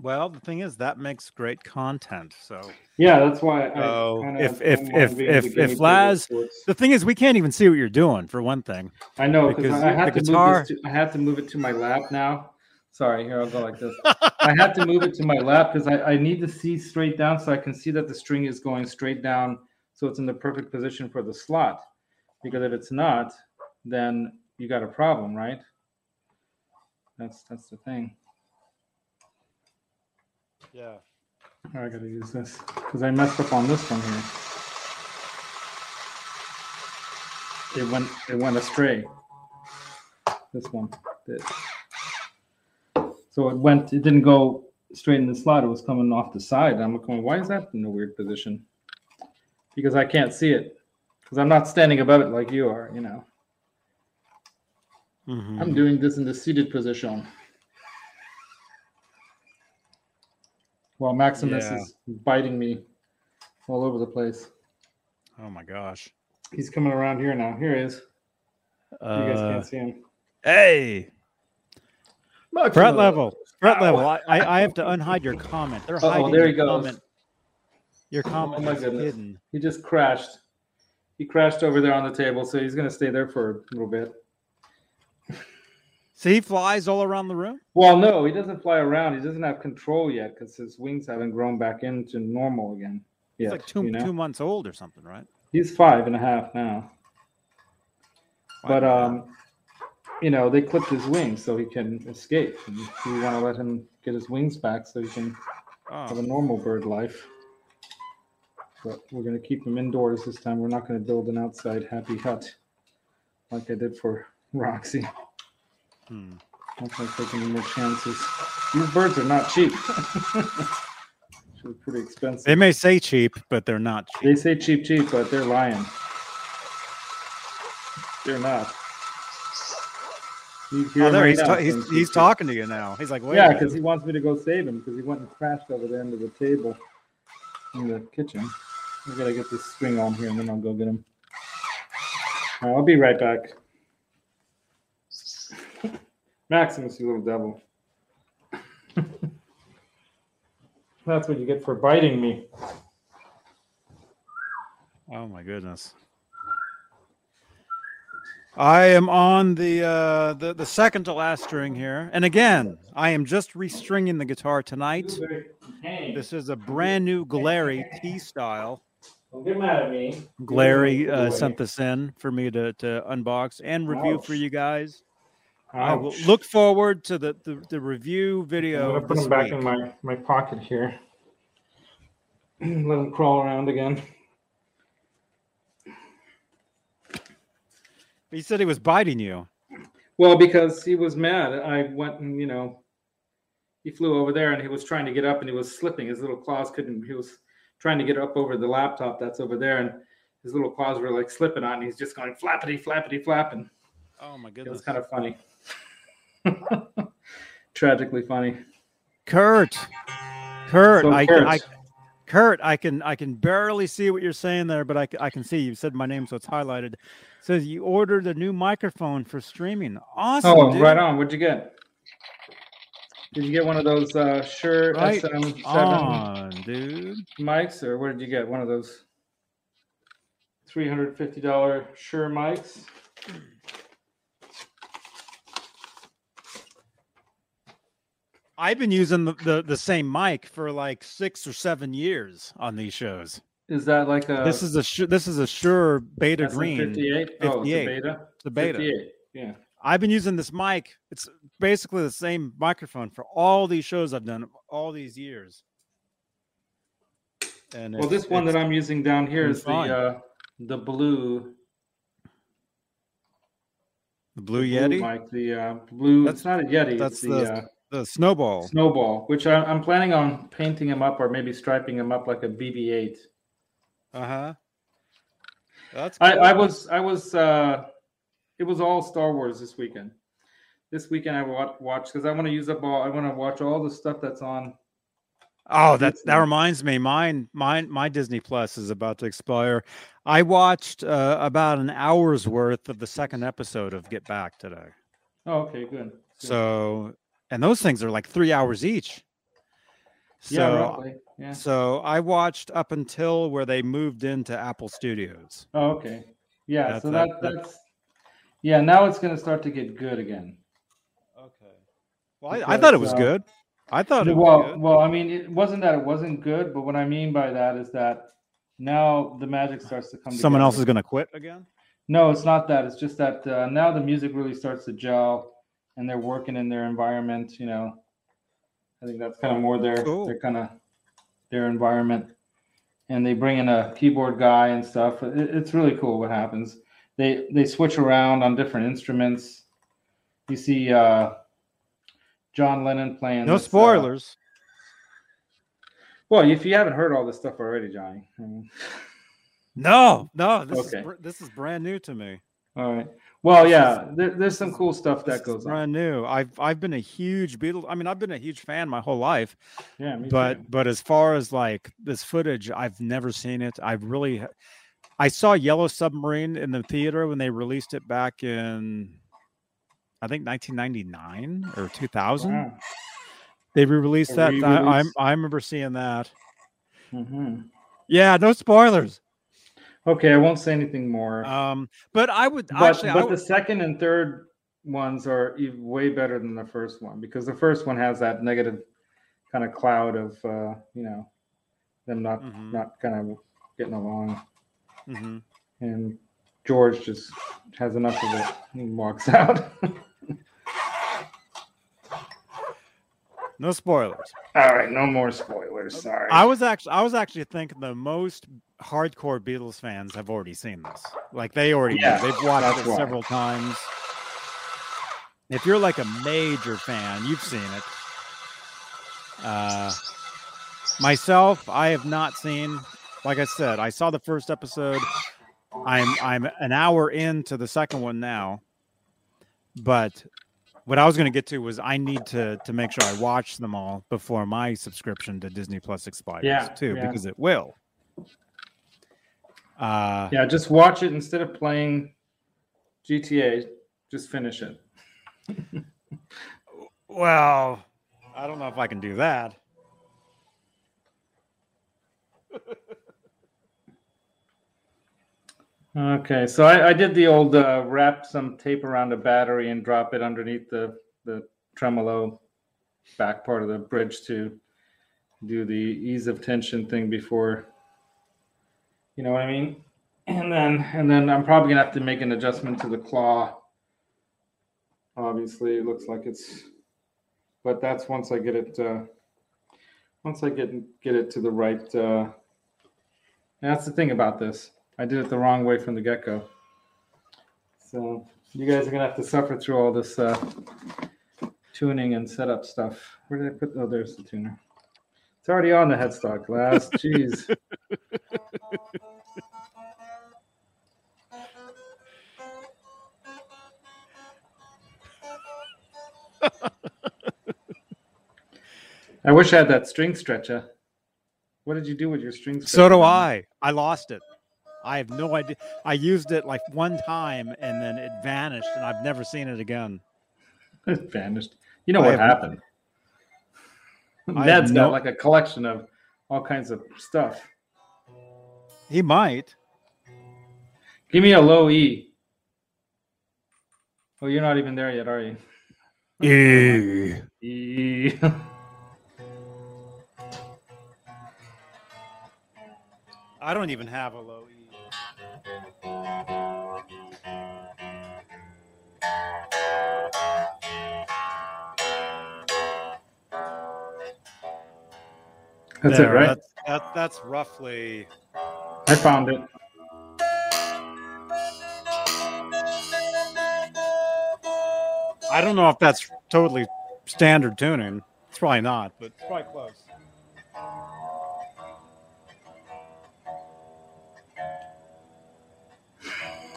Well, the thing is, that makes great content. So yeah, that's why I Oh, if- if- if- if- if Laz- the thing is, we can't even see what you're doing for one thing. I know because Because I have to guitar- move this. To, I had to move it to my lap now. Sorry, here I'll go like this. I have to move it to my lap because I, I need to see straight down so I can see that the string is going straight down, so it's in the perfect position for the slot. Because if it's not, then you got a problem, right? That's that's the thing. Yeah. Oh, I gotta use this because I messed up on this one here. It went it went astray. This one did. So it went it didn't go straight in the slot, it was coming off the side. I'm going, why is that in a weird position? Because I can't see it. Because I'm not standing above it like you are, you know. Mhm. I'm doing this in the seated position. While Maximus Yeah. is biting me all over the place. Oh my gosh. He's coming around here now. Here he is. You guys Uh, can't see him. hey, Maximus. threat level. Threat Ow. level. I, I I have to unhide your comment. They're Uh-oh, hiding there your he goes. comment. Your comment oh my is goodness. hidden. He just crashed. He crashed over there on the table, so he's going to stay there for a little bit. See, he flies all around the room. Well, no, he doesn't fly around. He doesn't have control yet because his wings haven't grown back into normal again. He's like two you know? two months old or something, right? He's five and a half now. Five But and a half. um, you know, they clipped his wings so he can escape. And we want to let him get his wings back so he can have a Oh, normal bird life. But we're going to keep him indoors this time. We're not going to build an outside happy hut like I did for Roxy. Hmm. I'm not going to take any more chances. These birds are not cheap. Actually, pretty expensive. They may say cheap, but they're not cheap. They say cheap, cheap, but they're lying. They're not. You hear Oh, there right he's, ta- he's, he's talking to you now. He's like, wait. Yeah, because he wants me to go save him because he went and crashed over the end of the table in the kitchen. We gotta get this string on here and then I'll go get him. Right, I'll be right back. Maximus, you little devil. That's what you get for biting me. Oh my goodness. I am on the uh the, the second to last string here. And again, I am just restringing the guitar tonight. This is a brand new Glarry T style. Don't get mad at me. Glarry uh, sent this in for me to, to unbox and review for you guys. I will look forward to the, the, the review I'm video. gonna put this him back week. in my, my pocket here. Let him crawl around again. He said he was biting you. Well, because he was mad. I went and you know, he flew over there and he was trying to get up and he was slipping. His little claws couldn't. He was trying to get up over the laptop that's over there, and his little claws were like slipping on. And he's just going flappity flappity flapping. Oh my goodness. It goodness. was kind of funny. Tragically funny. Kurt. Kurt, So, I, Kurt, I Kurt, I can I can barely see what you're saying there, but I, I can see you said my name, so it's highlighted. It says you ordered a new microphone for streaming. Awesome. oh, dude. right on. What'd you get? Did you get one of those uh, Shure Right SM7 on, dude. mics, or what did you get? One of those three hundred fifty dollar Shure mics. I've been using the, the, the same mic for like six or seven years on these shows. Is that like a this is a this is a Shure Beta Green. 58? Oh, it's a 58. beta. The beta. 58. Yeah. I've been using this mic. It's basically the same microphone for all these shows I've done all these years. And Well, this one that I'm using down here is the uh, the blue the Blue Yeti, mic. The uh, blue. That's- it's not a Yeti. that's it's the, the- uh, the Snowball. Snowball, which I, I'm planning on painting him up or maybe striping him up like a BB-8. Uh huh. That's I, cool. I was I was uh it was all Star Wars this weekend. This weekend I watched because I want to use up all I want to watch all the stuff that's on. Oh, that that reminds me. Mine, mine, my Disney Plus is about to expire. I watched uh, about an hour's worth of the second episode of Get Back today. Oh, okay, good. Good. So, and those things are like three hours each. So, yeah. Yeah. so I watched up until where they moved into Apple Studios. Oh, okay. Yeah. That- so that- that, that's yeah. Now it's gonna start to get good again. Okay. Well, I, I thought it was uh, good. I thought it was Well, good. well, I mean, it wasn't that it wasn't good, but what I mean by that is that now the magic starts to come. Someone else is going to quit again. No, it's not that. It's just that uh, now the music really starts to gel, and they're working in their environment. You know, I think that's kind of more their Cool. their kind of their environment, and they bring in a keyboard guy and stuff. It, it's really cool what happens. They they switch around on different instruments. You see uh, John Lennon playing. No uh, spoilers. well, if you haven't heard all this stuff already, Johnny. I mean, no, no. This Okay. is this is brand new to me. all right. Well, yeah, there, there's some cool stuff that goes on. brand new. I've I've been a huge Beatles. I mean, I've been a huge fan my whole life. Yeah, me but too. but as far as like this footage, I've never seen it. I've really, I saw Yellow Submarine in the theater when they released it back in, I think 1999 or 2000. Wow. They re-released that. I, I re-release. I remember seeing that. hmm Yeah, no spoilers. Okay, I won't say anything more. Um, but I would but, actually, but the second and third ones are way better than the first one because the first one has that negative kind of cloud of uh, you know them not mm-hmm. not kind of getting along, mm-hmm. and George just has enough of it and walks out. no spoilers. All right, no more spoilers. Uh, sorry. I was actually I was actually thinking the most hardcore Beatles fans have already seen this. Like they already Yeah, they've watched it several times. If you're like a major fan, you've seen it. Uh, myself, I have not seen. Like I said, I saw the first episode. I'm I'm an hour into the second one now. But what I was going to get to was I need to to make sure I watch them all before my subscription to Disney Plus expires Yeah, too, yeah. because it will. Uh, yeah, just watch it instead of playing GTA. Just finish it. well, I don't know if I can do that. Okay, so I, I did the old uh, wrap some tape around a battery and drop it underneath the the tremolo back part of the bridge to do the ease of tension thing before. You know what I mean? And then and then I'm probably gonna have to make an adjustment to the claw. Obviously, it looks like it's, but that's once I get it. Uh, once I get get it to the right. Uh, that's the thing about this. I did it the wrong way from the get go. So you guys are gonna have to suffer through all this uh, tuning and setup stuff. Where did I put? Oh, there's the tuner. It's already on the headstock glass. Jeez. I wish I had that string stretcher. What did you do with your string stretcher? So do I. I lost it. I have no idea. I used it like one time and then it vanished, and I've never seen it again. It vanished. You know I what happened? I Ned's have got like a collection of all kinds of stuff. He might. Give me a low E. Oh, you're not even there yet, are you? E. I don't even have a low E. That's There, it, right? That's, that, that's roughly. I found it. I don't know if that's totally standard tuning. It's probably not, but it's probably close.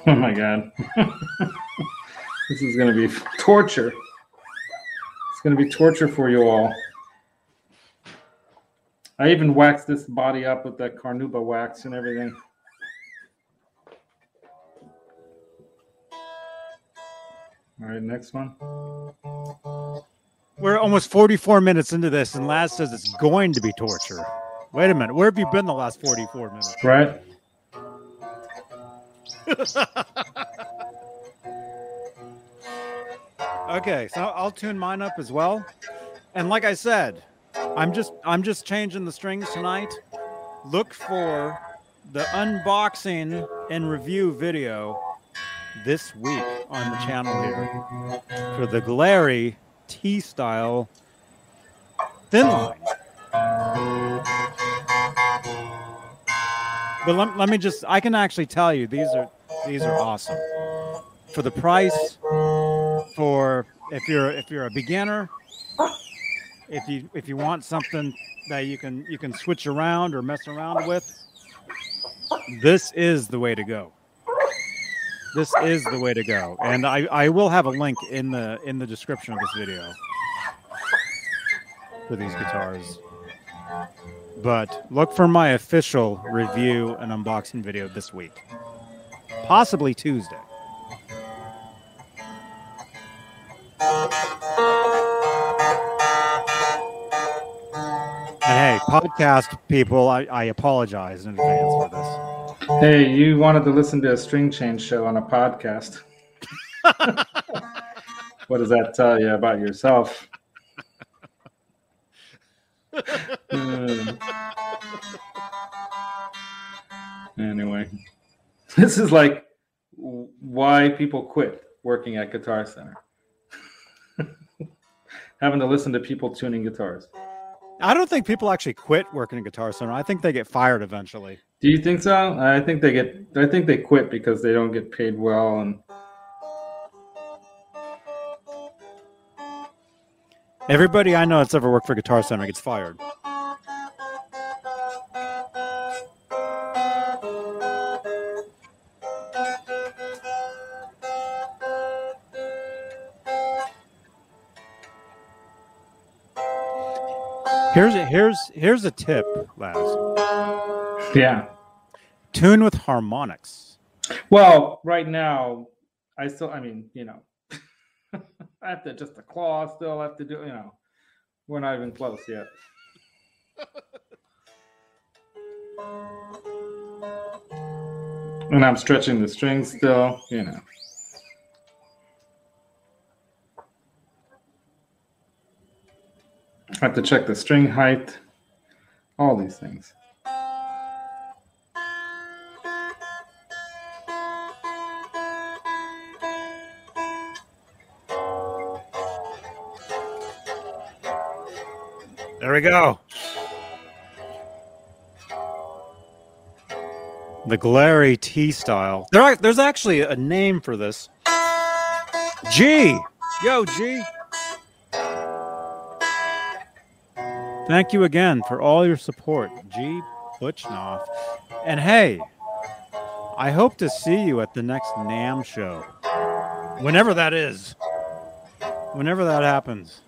Oh my god. this is going to be torture. It's going to be torture for you all. I even waxed this body up with that carnauba wax and everything. All right, next one. We're almost 44 minutes into this, and Laz says it's going to be torture. Wait a minute. Where have you been the last 44 minutes? Right? Okay, so I'll tune mine up as well. And like I said, I'm just I'm just changing the strings tonight. Look for the unboxing and review video this week on the channel here for the Glarry T style thin line. But let, let me just I can actually tell you these are these are awesome. For the price for if you're if you're a beginner if you if you want something that you can you can switch around or mess around with this is the way to go. This is the way to go. And i i will have a link in the in the description of this video for these guitars. But look for my official review and unboxing video this week. Possibly tuesday And hey, podcast people, I, I apologize in advance for this. Hey, you wanted to listen to a string change show on a podcast. what does that tell you about yourself? Hmm. anyway, this is like why people quit working at Guitar Center. having to listen to people tuning guitars. I don't think people actually quit working at Guitar Center. I think they get fired eventually. Do you think so? I think they get. I think they quit because they don't get paid well, and Everybody I know that's ever worked for Guitar Center gets fired. Here's a, here's here's a tip, Laz. yeah. Tune with harmonics. Well, right now, I still. I mean, you know, I have to adjust the claw. Still have to do. You know, we're not even close yet. and I'm stretching the strings still. You know. I have to check the string height, all these things. There we go. The Glarry T style. There, are, there's actually a name for this. G. Yo, G. Thank you again for all your support, G. Butchnoff. And hey, I hope to see you at the next NAMM show. Whenever that is. Whenever that happens.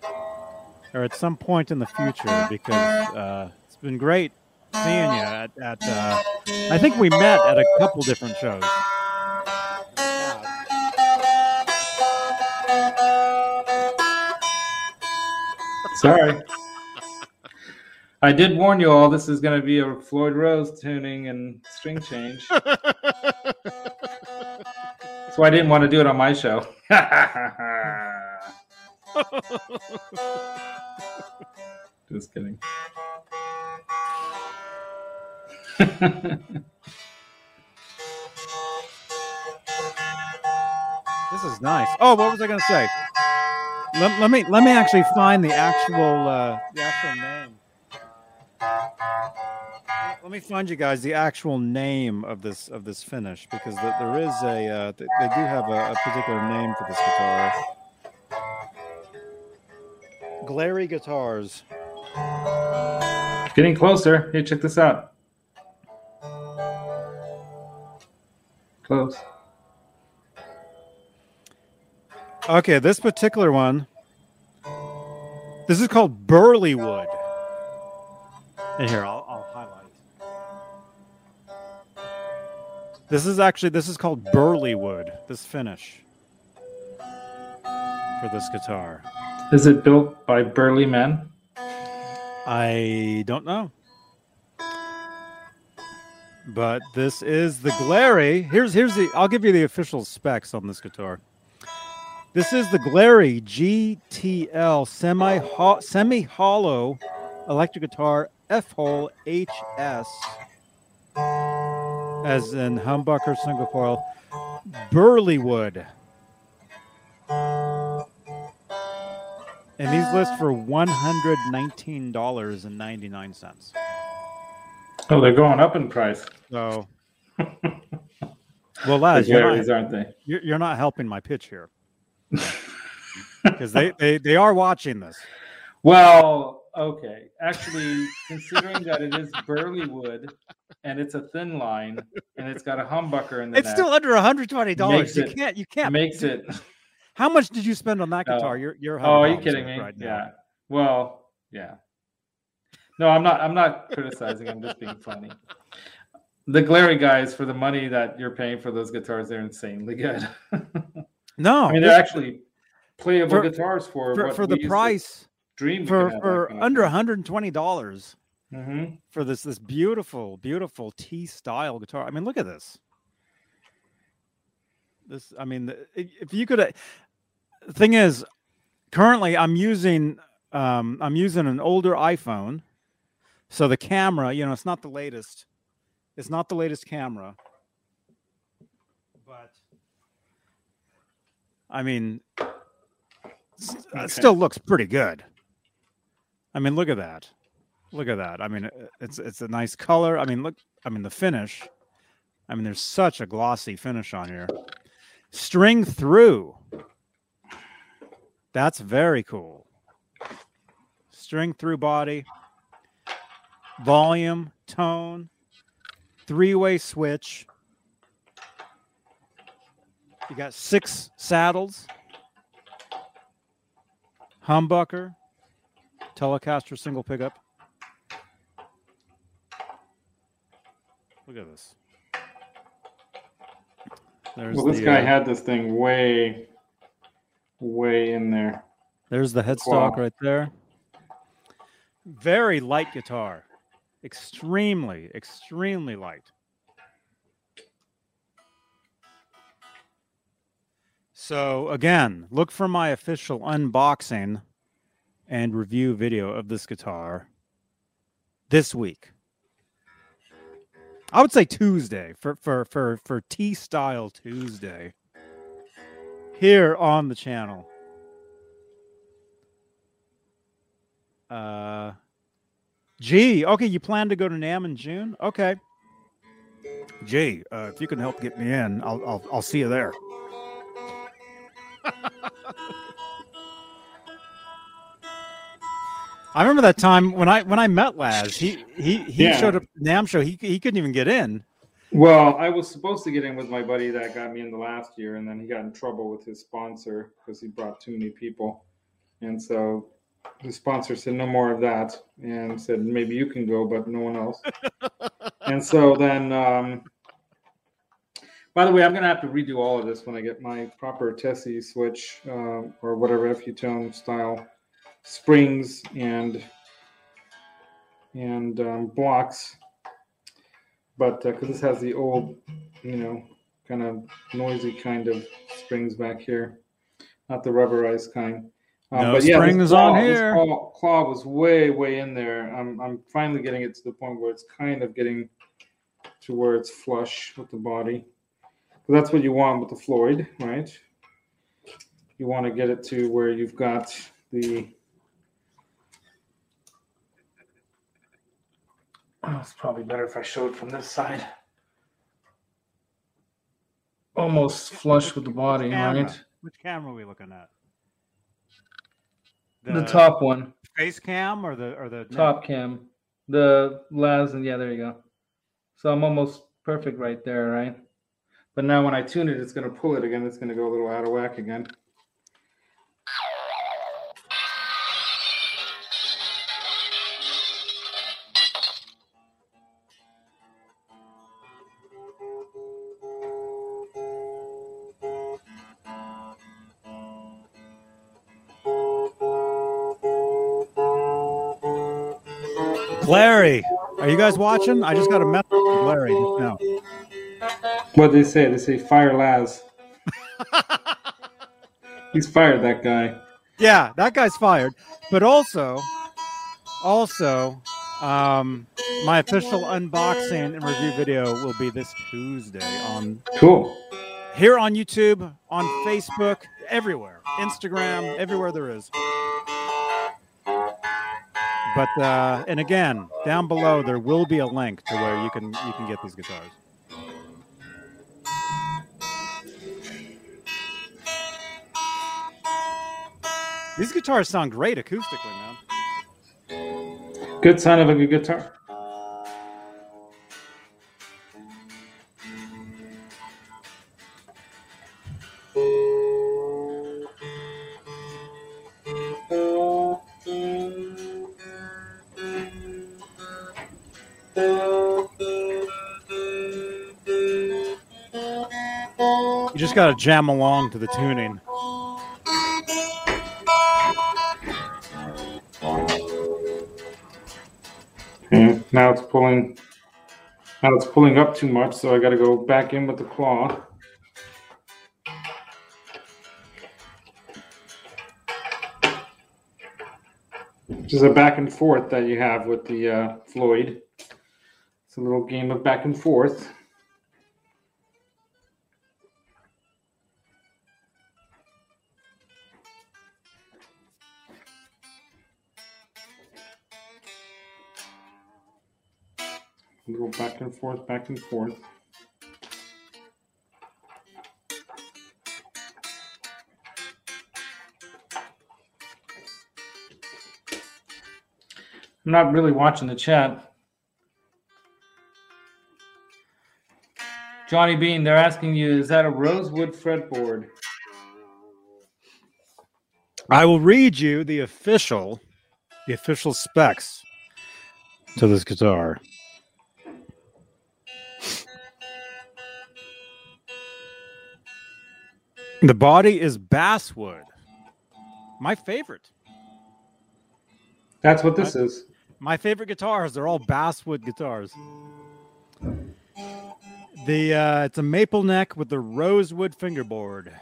Or at some point in the future, because uh, it's been great seeing you at, at uh, I think we met at a couple different shows. Sorry. I did warn you all this is going to be a Floyd Rose tuning and string change. so I didn't want to do it on my show. Just kidding. This is nice. Oh, what was I going to say? Let, let me let me actually find the actual uh, the actual name. Let me find you guys the actual name of this of this finish because the, there is a uh, th- they do have a, a particular name for this guitar. Glarry guitars. Getting closer. Hey, check this out. Close. Okay, this particular one. This is called Burley Wood. And here, I'll, I'll highlight. This is actually this is called Burley Wood. This finish for this guitar. Is it built by burly men? I don't know. But this is the Glarry. Here's here's the I'll give you the official specs on this guitar. This is the Glarry GTL semi semi hollow electric guitar F hole HS as in humbucker single coil burley wood. And these list for one hundred nineteen dollars and ninety nine cents. Oh, they're going up in price. So, well, Laz, you're not, aren't they? you're, you're not helping my pitch here because they, they they are watching this. Well, okay. Actually, considering that it is burly wood and it's a thin line and it's got a humbucker in the It's neck, still under one hundred twenty dollars. You it- can't you can't. makes it. How much did you spend on that Oh. guitar? You're you're. Oh, are you kidding me? Right yeah. Well, yeah. No, I'm not. I'm not criticizing. I'm just being funny. The Glarry guys, for the money that you're paying for those guitars, they're insanely good. No, I mean, they're actually playable For- guitars for for, for the to price dream for for under one hundred and twenty dollars hmm for this this beautiful beautiful T style guitar. I mean, look at this. This, I mean, if you could, uh, the thing is, currently I'm using um, I'm using an older iPhone, so the camera, you know, it's not the latest. It's not the latest camera, but I mean, uh, Okay. It still looks pretty good. I mean, look at that. Look at that. I mean, uh, it's it's a nice color. I mean, look. I mean, the finish. I mean, there's such a glossy finish on here. String through. That's very cool. String through body. Volume, tone, three-way switch. You got six saddles. Humbucker, Telecaster single pickup. Look at this. There's Well, this the, guy uh, had this thing way, way in there. There's the headstock Wow. right there. Very light guitar. Extremely, extremely light. So, again, look for my official unboxing and review video of this guitar this week. I would say Tuesday for for for for T Style Tuesday here on the channel. Uh, gee, okay, you plan to go to NAMM in June? Okay. Gee, uh, if you can help get me in, I'll I'll, I'll see you there. I remember that time when I when I met Laz. He he he Yeah. showed up NAMM show. He he couldn't even get in. Well, I was supposed to get in with my buddy that got me in the last year, and then he got in trouble with his sponsor because he brought too many people. And so the sponsor said, no more of that, and said, maybe you can go, but no one else. and so then, um, by the way, I'm going to have to redo all of this when I get my proper Tessie switch um, or whatever FU tone style springs and and um, blocks but because this has the old, you know, kind of noisy kind of springs back here, not the rubberized kind. Um, No but yeah, springs on claw- this here. Claw, claw was way, way in there. I'm, I'm finally getting it to the point where it's kind of getting to where it's flush with the body. But that's what you want with the Floyd, right? You want to get it to where you've got the. Oh, it's probably better if I show it from this side. Almost flush with the body, Camera. right? Which camera are we looking at? The, top one, face cam or the or the top cam, the las, and yeah, there you go. So I'm almost perfect right there, right? But now when I tune it, it's going to pull it again. It's going to go a little out of whack again. Larry, are you guys watching? I just got a message from Larry just now. What did they say? They say fire Laz. He's fired that guy. Yeah, that guy's fired. But also, also, um, my official unboxing and review video will be this Tuesday on Cool. here on YouTube, on Facebook, everywhere, Instagram, everywhere there is. But uh, and again, down below there will be a link to where you can you can get these guitars. These guitars sound great acoustically, man. Good sign of a good guitar. Just got to jam along to the tuning. Okay, now it's pulling. Now it's pulling up too much, so I got to go back in with the claw. Which is a back and forth that you have with the uh, Floyd. It's a little game of back and forth. Go back and forth, back and forth. I'm not really watching the chat. Johnny Bean, they're asking you, is that a rosewood fretboard? I will read you the official, the official specs to this guitar. The body is basswood. My favorite. That's what this is. My favorite guitars, they're all basswood guitars. The uh, it's a maple neck with the rosewood fingerboard.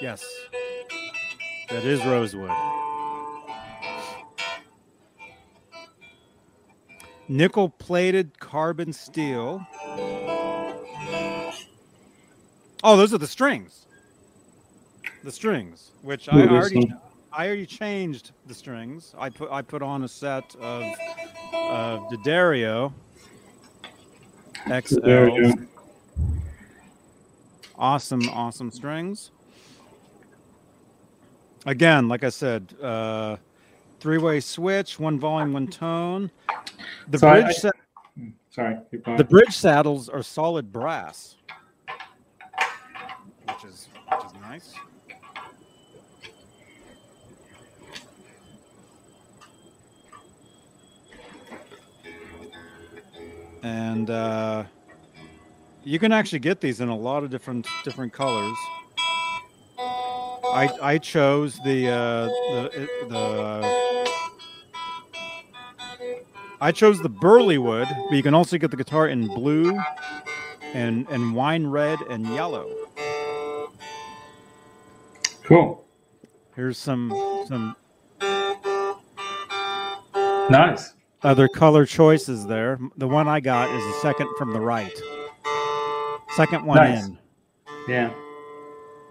Yes. That is rosewood. Nickel plated carbon steel. Oh, those are the strings. The strings, which I already I already changed the strings. I put I put on a set of of D'Addario XL. Awesome, awesome strings. Again, like I said, uh, three-way switch, one volume, one tone. The So I- bridge I- sa- Sorry, the bridge saddles are solid brass, which is which is nice. And uh, you can actually get these in a lot of different different colors. I I chose the uh, the the. I chose the burley wood, but you can also get the guitar in blue, and and wine red and yellow. cool. Here's some some Nice. Other color choices there. The one I got is the second from the right. Second one Nice. in. Yeah.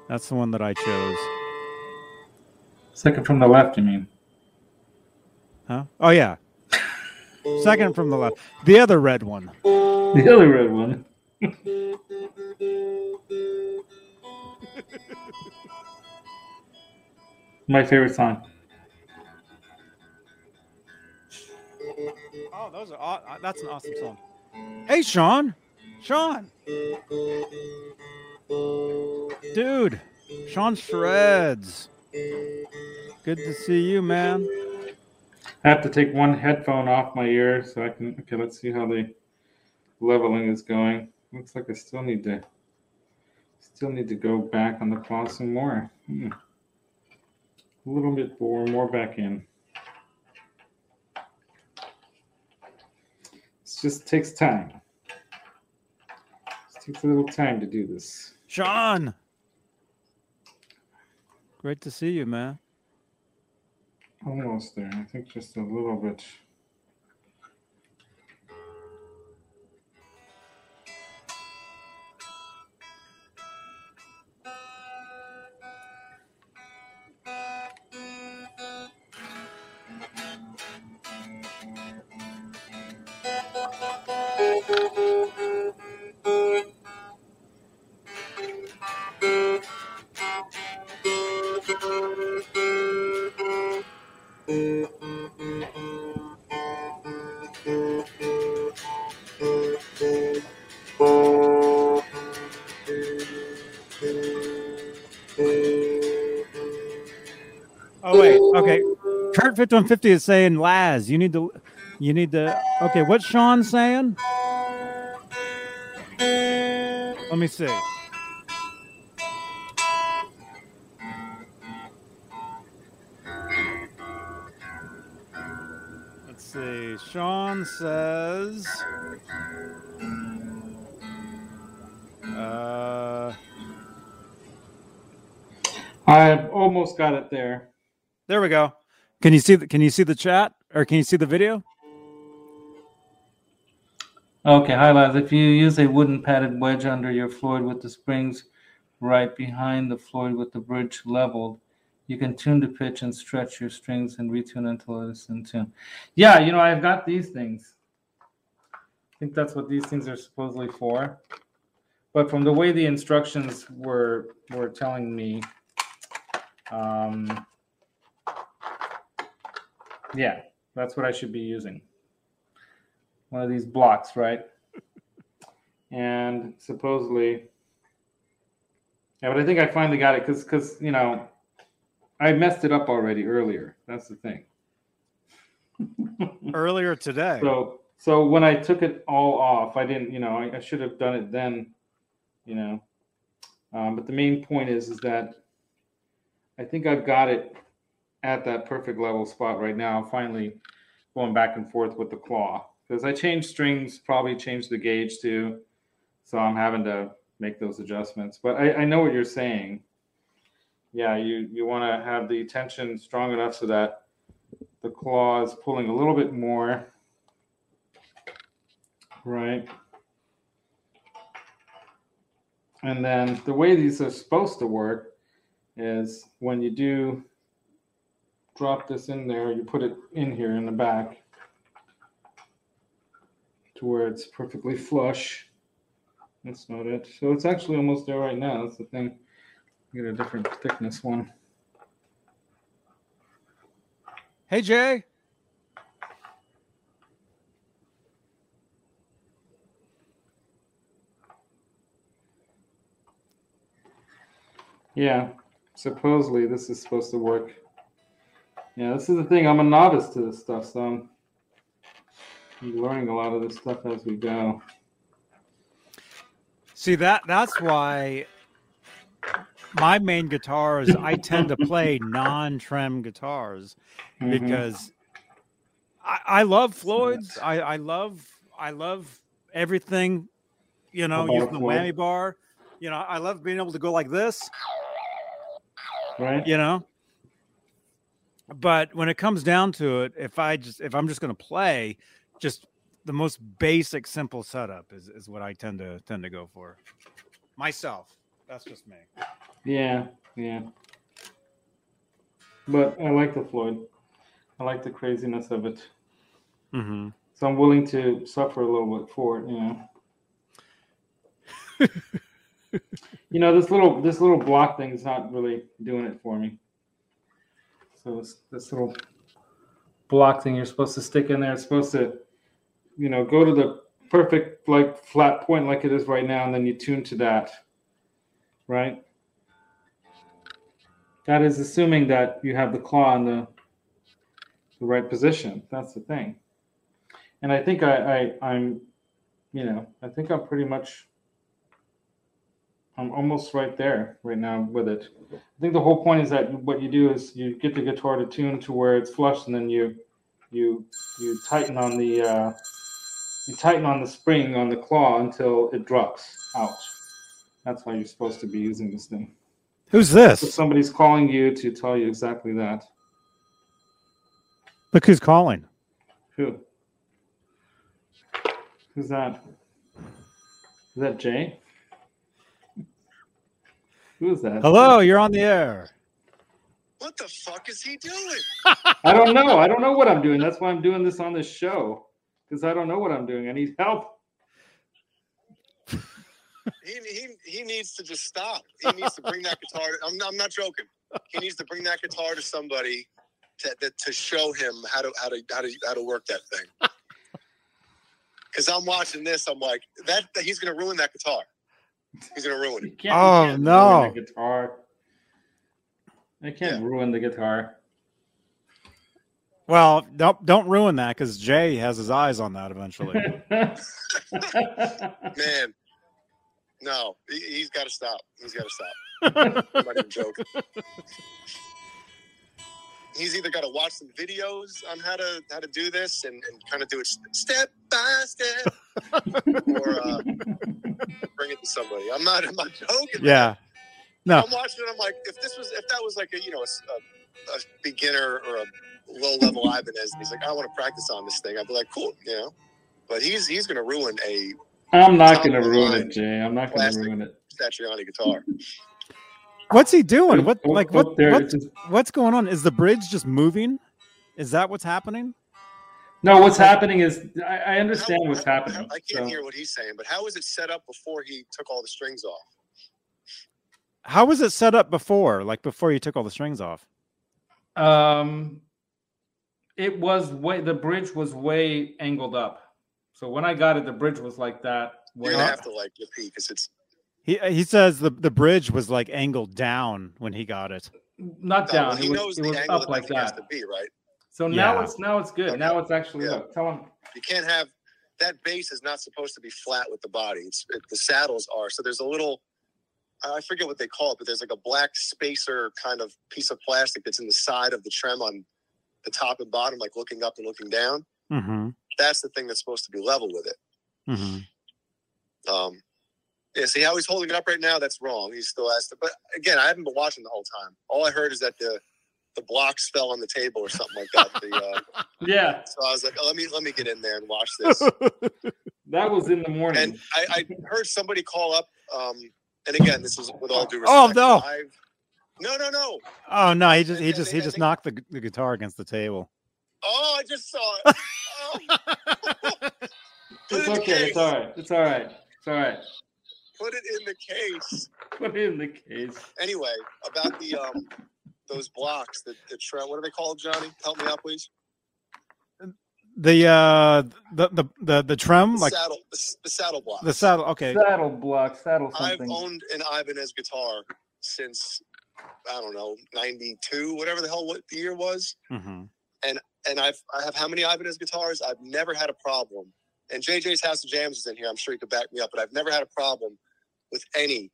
That's the one that I chose. Second from the left, you mean? Huh? Oh yeah. Second from the left. The other red one. The other red one. My favorite song. Oh, those are aw- uh, that's an awesome song. Hey, Sean. Sean. Dude. Sean Shreds. Good to see you, man. I have to take one headphone off my ear so I can. Okay, let's see how the leveling is going. Looks like I still need to. Still need to go back on the claw some more. Hmm. A little bit more, more back in. Just takes time. It takes a little time to do this. Sean. Great to see you, man. Almost there. I think just a little bit. Kurt fifty one fifty is saying Laz. You need to, you need to. Okay, what's Sean saying? Let me see. Let's see. Sean says. Uh, I've almost got it there. there we go. Can you see the Can you see the chat or can you see the video? Okay, hi lads. If you use a wooden padded wedge under your Floyd with the springs right behind the Floyd with the bridge leveled, you can tune the pitch and stretch your strings and retune until it is in tune. Yeah, you know, I've got these things. I think that's what these things are supposedly for. But from the way the instructions were were telling me, um, yeah, that's what I should be using. One of these blocks, right? And supposedly, yeah, but I think I finally got it because because you know I messed it up already earlier. That's the thing. Earlier today. So so when I took it all off, I didn't, you know, I, I should have done it then, you know. Um, but the main point is is that I think I've got it at that perfect level spot right now. Finally, going back and forth with the claw because I changed strings, probably changed the gauge too, so I'm having to make those adjustments. But I, I know what you're saying. Yeah, you you want to have the tension strong enough so that the claw is pulling a little bit more, right? And then the way these are supposed to work is when you do drop this in there, you put it in here in the back to where it's perfectly flush. That's not it. So it's actually almost there right now. That's the thing. Get a different thickness one. Hey, Jay. Yeah, supposedly this is supposed to work. Yeah, this is the thing. I'm a novice to this stuff, so I'm, I'm learning a lot of this stuff as we go. See that that's why my main guitars I tend to play non-trem guitars Mhm. because I, I love Floyd's. I, I love I love everything, you know, using the whammy bar. You know, I love being able to go like this, right? you know. But when it comes down to it, if I just if I'm just gonna play, just the most basic simple setup is, is what I tend to tend to go for. Myself. That's just me. Yeah, yeah. But I like the Floyd. I like the craziness of it. Mm-hmm. So I'm willing to suffer a little bit for it, you know. you know, this little this little block thing is not really doing it for me. So this, little block thing you're supposed to stick in there, it's supposed to, you know, go to the perfect like flat point like it is right now, and then you tune to that. Right? That is assuming that you have the claw in the the right position. That's the thing. And I think I, I I'm you know, I think I'm pretty much I'm almost right there right now with it. I think the whole point is that what you do is you get the guitar to tune to where it's flush, and then you you you tighten on the uh, you tighten on the spring on the claw until it drops out. That's how you're supposed to be using this thing. Who's So this? somebody's calling you to tell you exactly that. Look who's calling. Who? Who's that? Is that Jay? Who is that? Hello, you're on the air. What the fuck is he doing? I don't know. I don't know what I'm doing. That's why I'm doing this on this show because I don't know what I'm doing. I need help. He, he, he needs to just stop. He needs to bring that guitar. I'm, I'm not joking. He needs to bring that guitar to somebody to, that, to show him how to how to how to how to work that thing. Because I'm watching this, I'm like that. that he's gonna ruin that guitar. He's gonna ruin You it. can't, Oh, you can't no. ruin the guitar. I can't ruin the guitar. Well, don't don't ruin that because Jay has his eyes on that eventually. Man, no, he, he's got to stop. He's got to stop. I'm not even joking. He's either got to watch some videos on how to how to do this and, and kind of do it step by step, or uh, bring it to somebody. I'm not. I'm not joking. yeah. No. I'm watching it. I'm like, if this was, if that was like a, you know, a beginner or a low level Ibanez, and he's like, I want to practice on this thing. I'd be like, cool, you know. But he's he's gonna ruin a I'm not going to Top of the ruin it, Jay. I'm not going to ruin it. Satriani guitar. What's he doing? What like what there, what just- what's going on? Is the bridge just moving? Is that what's happening? No, what's happening is I, I understand How- what's how- happening. I can't so- hear what he's saying, but how was it set up before he took all the strings off? How was it set up before? Like before you took all the strings off? Um, it was way the bridge was way angled up. So when I got it, the bridge was like that. You're gonna up. have to like repeat because it's He he says the the bridge was like angled down when he got it. Not down. well, he it was, knows it the was angle up like that has to be right. So now Yeah. it's now it's good. Okay. Now it's actually Yeah. look. Tell him. You can't have that base is not supposed to be flat with the body. It's it, the saddles are. So there's a little I forget what they call it, but there's like a black spacer kind of piece of plastic that's in the side of the trem on the top and bottom, like looking up and looking down. Mm-hmm. That's the thing that's supposed to be level with it. Mm-hmm. Um, yeah, see how he's holding it up right now? That's wrong. He still has to. But again, I haven't been watching the whole time. All I heard is that the the blocks fell on the table or something like that. The, uh, Yeah, so I was like, oh, let me let me get in there and watch this. that was in the morning. and I, I heard somebody call up. Um, and again, this is with all due respect. Oh, no. I've, no, no, no. Oh no, he just he Yeah, just they- he they- just knocked the, the guitar against the table. Oh, I just saw it. Oh. It's okay. It's all right. It's all right. It's all right. Put it in the case. Put it in the case. Anyway, about the um those blocks, the the tre- what are they called, Johnny? Help me out, please. The uh the the the, the trem The like saddle, the, the saddle block the saddle. Okay, Saddle block. Saddle I've something. owned an Ibanez guitar since I don't know '92, whatever the hell what the year was. hmm and I've I have how many Ibanez guitars? I've never had a problem. And JJ's House of Jams is in here. I'm sure he could back me up, but I've never had a problem with any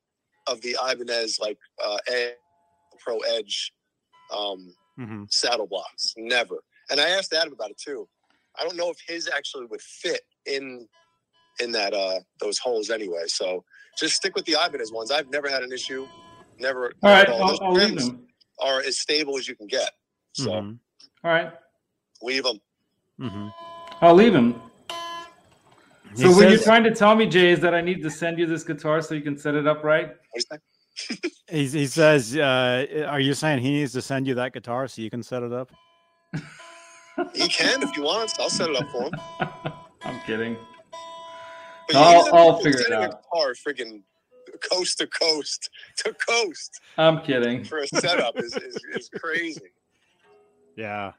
of the Ibanez like uh, Ed- Pro Edge um, hmm saddle blocks. Never. And I asked Adam about it too. I don't know if his actually would fit in in that uh those holes anyway. So just stick with the Ibanez ones. I've never had an issue. Never. all right. at I'll, I'll leave them. Are as stable as you can get. So Mhm. All right. leave them. hmm I'll leave him. He So what you're trying to tell me, Jay, is that I need to send you this guitar so you can set it up right? What do you say? he, he says, uh, are you saying he needs to send you that guitar so you can set it up? He can if he wants. I'll set it up for him. I'm kidding. But I'll- he's a- I'll figure it sending a out. Guitar, friggin' coast to coast to coast I'm kidding. for a setup is, is, is crazy. Yeah.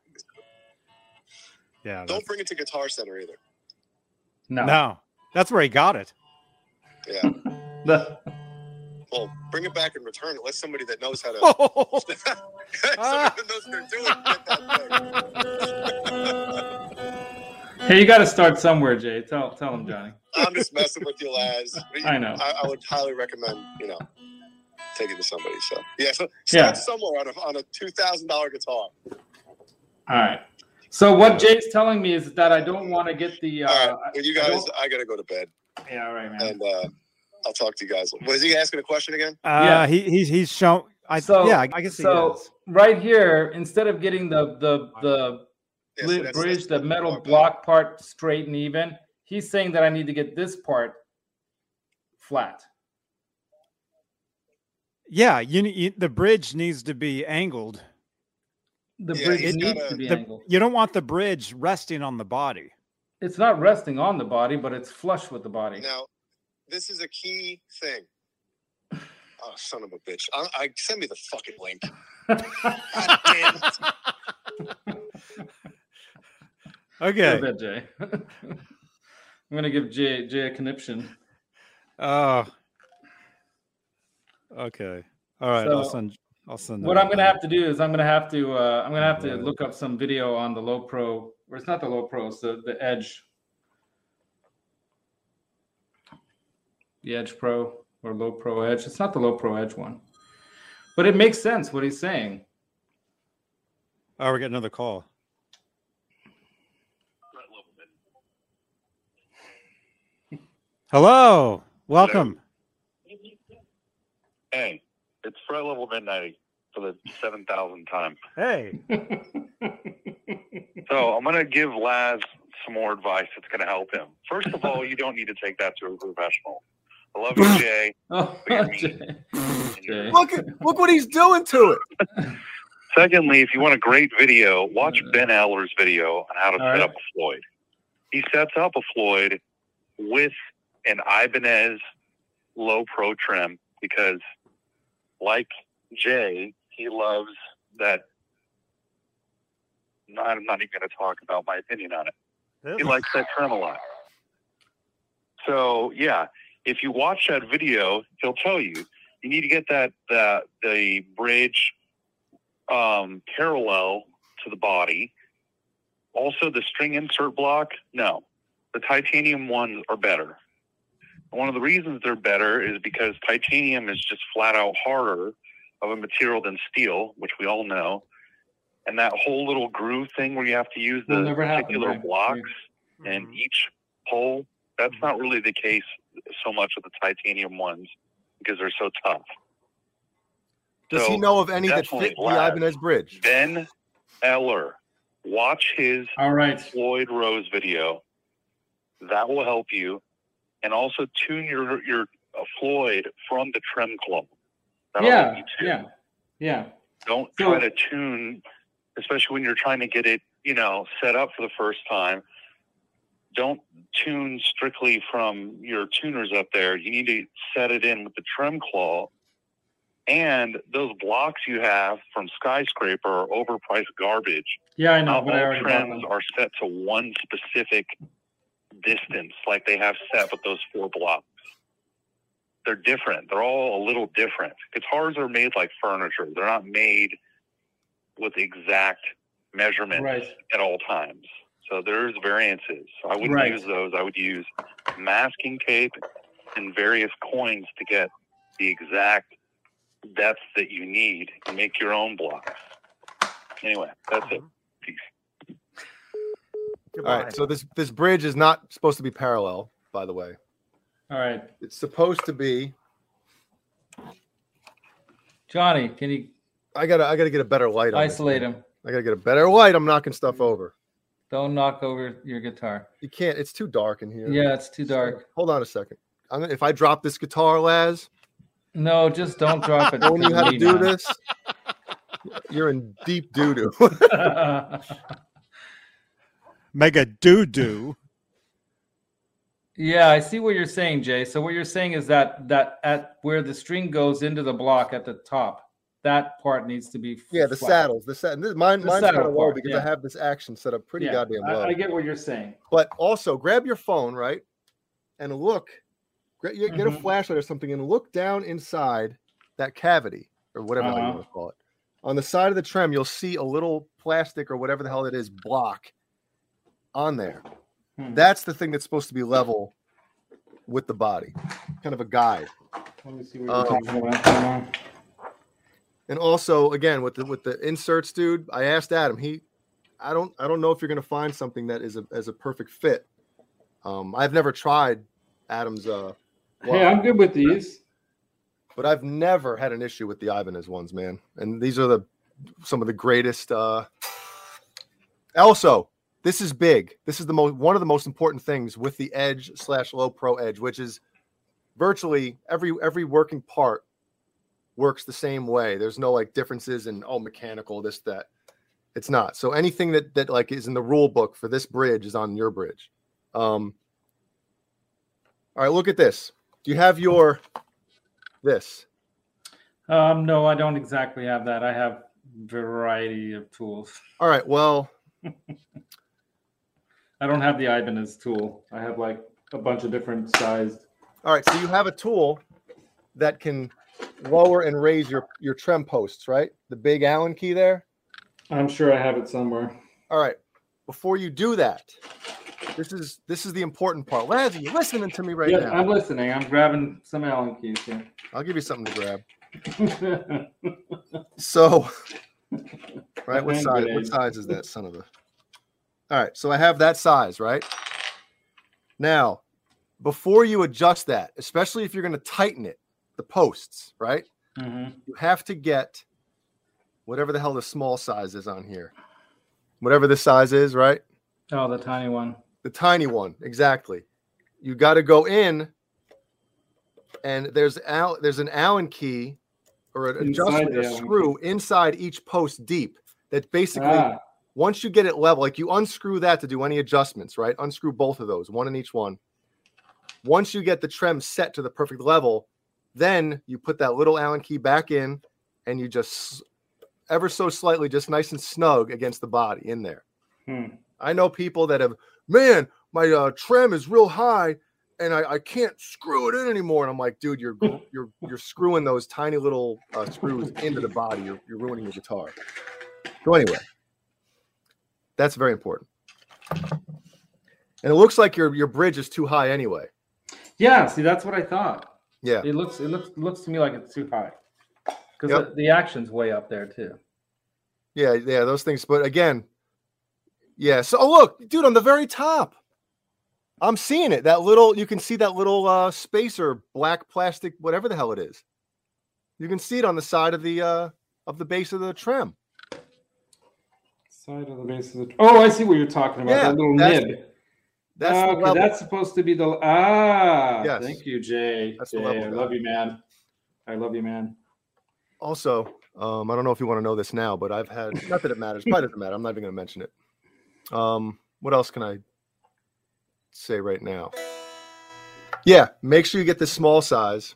Yeah. Don't bring it to Guitar Center either. No. No, that's where he got it. Yeah. The- Well, bring it back and return it. Let somebody that knows how to. Oh, somebody that knows what they're doing. Get that thing. hey, you got to start somewhere, Jay. Tell tell him, Johnny. I'm just messing with you, lads. I know. I, I would highly recommend, you know, take it to somebody. So yeah, so start Yeah. somewhere on a on a two thousand dollar guitar. All right. So what Jay's telling me is that I don't want to get the. Uh, All right, well, you I guys, don't- I gotta go to bed, yeah, all right, man. and uh, I'll talk to you guys. Was he asking a question again? Uh, Yeah. he he's he's shown. I So- yeah, I guess he so is. right here, instead of getting the the the Yeah, li- so that's- bridge, that's the metal part. block part straight and even, he's saying that I need to get this part flat. Yeah, you, ne- you the bridge needs to be angled. The Yeah, bridge needs gotta- to be The- angled. you don't want the bridge resting on the body. It's not resting on the body, but it's flush with the body. Now, this is a key thing. Oh, son of a bitch! I, I send me the fucking link. God damn it. Go Okay. ahead, Jay. I'm gonna give Jay Jay a conniption. Oh. okay. All right. I'll send. I'll send. What I'm gonna have to do is I'm gonna have to uh, I'm gonna have to look up some video on the low pro, or it's not the low pro, it's the the Edge, the Edge Pro or low pro Edge. It's not the low pro Edge one, but it makes sense what he's saying. Oh, we're getting another call. Hello. Welcome. Hey, it's Threat Level Midnight for the 7,000th time. Hey. So I'm going to give Laz some more advice that's going to help him. First of all, you don't need to take that to a professional. I love you, Jay. oh, Jay. Jay. Look at look what he's doing to it. Secondly, if you want a great video, watch Uh, Ben Eller's video on how to all set right. up a Floyd. He sets up a Floyd with an Ibanez low pro trem because, like Jay, he loves that. I'm not even going to talk about my opinion on it. He likes that trem a lot. So yeah, if you watch that video, he'll tell you you need to get that the the bridge um, parallel to the body. Also, the string insert block. No, the titanium ones are better. One of the reasons they're better is because titanium is just flat out harder of a material than steel, which we all know. And that whole little groove thing where you have to use the Will never happen, particular right? blocks and Mhm. each hole, that's not really the case so much with the titanium ones because they're so tough. Does So, he know of any that definitely fit the lab. Ibanez bridge? Ben Eller, watch his All right. Floyd Rose video. That will help you, and also tune your your uh, Floyd from the trim club. That'll Yeah. Yeah. Yeah. Don't So- try to tune, especially when you're trying to get it, you know, set up for the first time. Don't tune strictly from your tuners up there. You need to set it in with the trem claw. And those blocks you have from Skyscraper are overpriced garbage. Yeah, I know, Not but all trems are set to one specific distance, like they have set with those four blocks. They're different. They're all a little different. Guitars are made like furniture. They're not made with exact measurements Right. at all times. So there's variances. So I wouldn't Right. use those. I would use masking tape and various coins to get the exact depth that you need and make your own blocks. Anyway, that's it. Uh-huh. Peace. All right. So this this bridge is not supposed to be parallel, by the way. All right. It's supposed to be. Johnny, can you I gotta I gotta get a better light on isolate him? I gotta get a better light. I'm knocking stuff mm-hmm. over. Don't knock over your guitar. You can't. It's too dark in here. Yeah, it's too dark. Hold on a second. I'm gonna, if I drop this guitar, Laz, No, just don't drop it. knowing you how to do now. this, you're in deep doo doo. Mega doo doo. yeah, I see what you're saying, Jay. So what you're saying is that that at where the string goes into the block at the top, that part needs to be yeah, the flat. saddles. The sad. Mine, The mine's kind saddle of low because yeah. I have this action set up pretty Yeah, goddamn I, low. I get what you're saying. But also, grab your phone, right, and look. gra- you Get a Mhm. flashlight or something and look down inside that cavity or whatever the hell you Uh-huh. want to call it. On the side of the trem, you'll see a little plastic or whatever the hell it is block on there. Hmm. That's the thing that's supposed to be level with the body, kind of a guide. Let me see what Um, you're talking about. And also, again, with the with the inserts, dude, I asked Adam. He, I don't, I don't know if you're gonna find something that is a as a perfect fit. Um, I've never tried Adam's, uh, Hey, I'm good with these. but I've never had an issue with the Ibanez ones, man. And these are the some of the greatest. Uh... Also, this is big. This is the most one of the most important things with the Edge slash Low Pro Edge, which is virtually every every working part works the same way. There's no like differences in oh mechanical this that. It's not. So anything that that like is in the rule book for this bridge is on your bridge. Um, all right, look at this. Do you have your this? Um, no, I don't exactly have that. I have variety of tools. All right. Well, I don't have the Ibanez tool. I have like a bunch of different sized. all right. So you have a tool that can lower and raise your your trem posts, right? The big Allen key there. I'm sure I have it somewhere. All right. Before you do that, this is this is the important part. Lazzy, you listening to me right yeah, now? I'm listening. I'm grabbing some Allen keys here. I'll give you something to grab. So, right, what size? What size is that son of a? All right, so I have that size, right? Now, before you adjust that, especially if you're going to tighten it, the posts, right? Mm-hmm. You have to get whatever the hell the small size is on here. Whatever the size is, right? Oh, the tiny one. The tiny one, exactly. You got to go in, and there's Al, there's an Allen key or an Inside adjustment, a screw inside each post deep. That basically, Ah, once you get it level, like you unscrew that to do any adjustments, right? Unscrew both of those, one in each one. Once you get the trem set to the perfect level, then you put that little Allen key back in, and you just ever so slightly, just nice and snug against the body in there. hmm. I know people that have, man, my uh, trem is real high, and I, I can't screw it in anymore. And I'm like, dude, you're you're you're screwing those tiny little uh, screws into the body. You're, you're ruining your guitar. So anyway, that's very important. And it looks like your your bridge is too high anyway. Yeah, see, that's what I thought. Yeah, It looks it looks looks to me like it's too high. Because Yep. the, the action's way up there too. yeah, yeah. Those things. But again, yeah. So oh look, dude, on the very top, I'm seeing it. That little, you can see that little uh, spacer, black plastic, whatever the hell it is. You can see it on the side of the uh, of the base of the trem. Side of the base of the. Oh, I see what you're talking about. Yeah, that little that's- nib. That's Ah, okay, that's supposed to be the ah. Yes. Thank you, Jay. That's the level I love you, man. I love you, man. Also, um, I don't know if you want to know this now, but I've had not that it matters. Probably doesn't matter. I'm not even going to mention it. Um, what else can I say right now? Yeah, make sure you get the small size.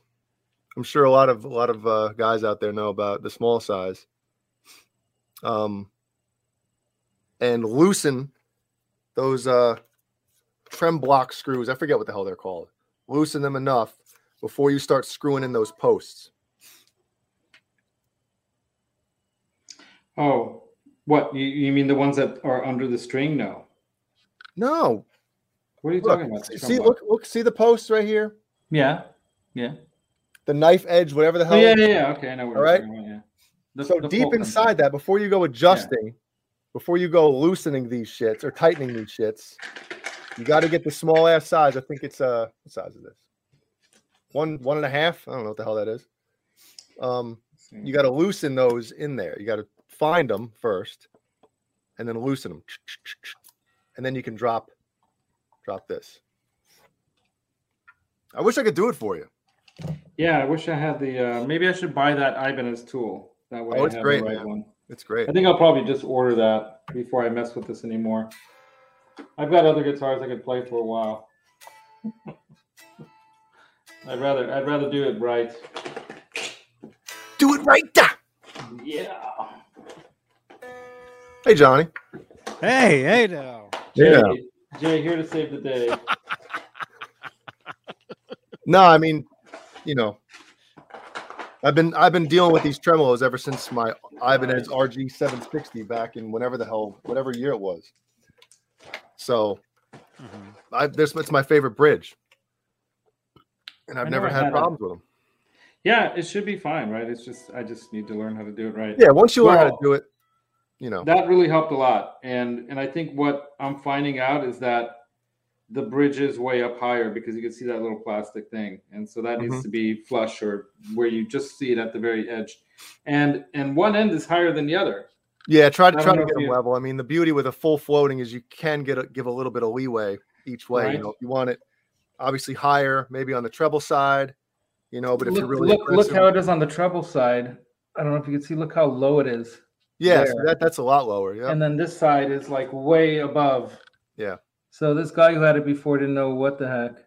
I'm sure a lot of a lot of uh, guys out there know about the small size. Um, and loosen those uh, trem block screws. I forget what the hell they're called. Loosen them enough before you start screwing in those posts. Oh, what you, you mean the ones that are under the string? No. No, What are you look, talking about? see, look, look, see the posts right here, Yeah. Yeah. the knife edge, whatever the Oh, hell. yeah, yeah, yeah. Okay, I know what All right. about. Yeah. The- so the deep inside that, before you go adjusting, before you go loosening these shits or tightening these shits, you got to get the small ass size. I think it's uh, what size is this? One, one and a half. I don't know what the hell that is. Um, you got to loosen those in there. You got to find them first, and then loosen them, and then you can drop, drop this. I wish I could do it for you. Yeah, I wish I had the. Uh, maybe I should buy that Ibanez tool. That way, Oh, I it's have great, right man. one. It's great. I think I'll probably just order that before I mess with this anymore. I've got other guitars I could play for a while. I'd rather I'd rather do it right. Do it right. Da! Yeah. Hey, Johnny. Hey, hey now. Jay, Yeah. Jay here to save the day. No, I mean, you know, I've been I've been dealing with these tremolos ever since my Ibanez RG 760 back in whenever the hell whatever year it was. So Mhm. I this it's my favorite bridge, and I've never never had had problems with them. Yeah, it should be fine, right? It's just I just need to learn how to do it right. Yeah, once you learn how to do it, you know. That really helped a lot. And and I think what I'm finding out is that the bridge is way up higher because you can see that little plastic thing. And so that needs Mhm. to be flush or where you just see it at the very edge. And and one end is higher than the other. Yeah, try to try to get if them you- level. I mean, the beauty with a full floating is you can get a, give a little bit of leeway each way. Right. You know, if you want it obviously higher, maybe on the treble side, you know. But if look, you're really look, look how it is on the treble side. I don't know if you can see, look how low it is. yeah, so that that's a lot lower. Yeah. And then this side is like way above. Yeah. So this guy who had it before didn't know what the heck.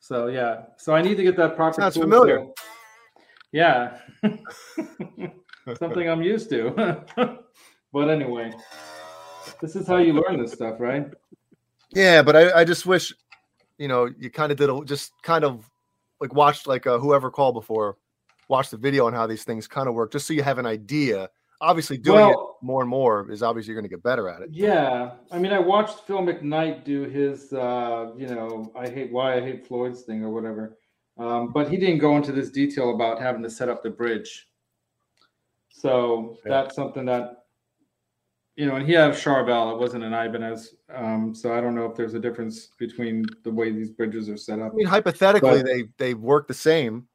So yeah. So I need to get that proper. Sounds familiar. Yeah. Something I'm used to. but anyway, this is how you learn this stuff, right? Yeah, but I, I just wish, you know, you kind of did a, just kind of like watched like uh, whoever called before, watch the video on how these things kind of work, just so you have an idea. Obviously, doing Well- it more and more is obviously you're going to get better at it. Yeah. I mean, I watched Phil McKnight do his, uh, you know, I hate why I hate Floyd's thing or whatever. Um, but he didn't go into this detail about having to set up the bridge. So Yeah. that's something that, you know, and he had a Charvel. It wasn't an Ibanez. Um, so I don't know if there's a difference between the way these bridges are set up. I mean, hypothetically, But- they they work the same,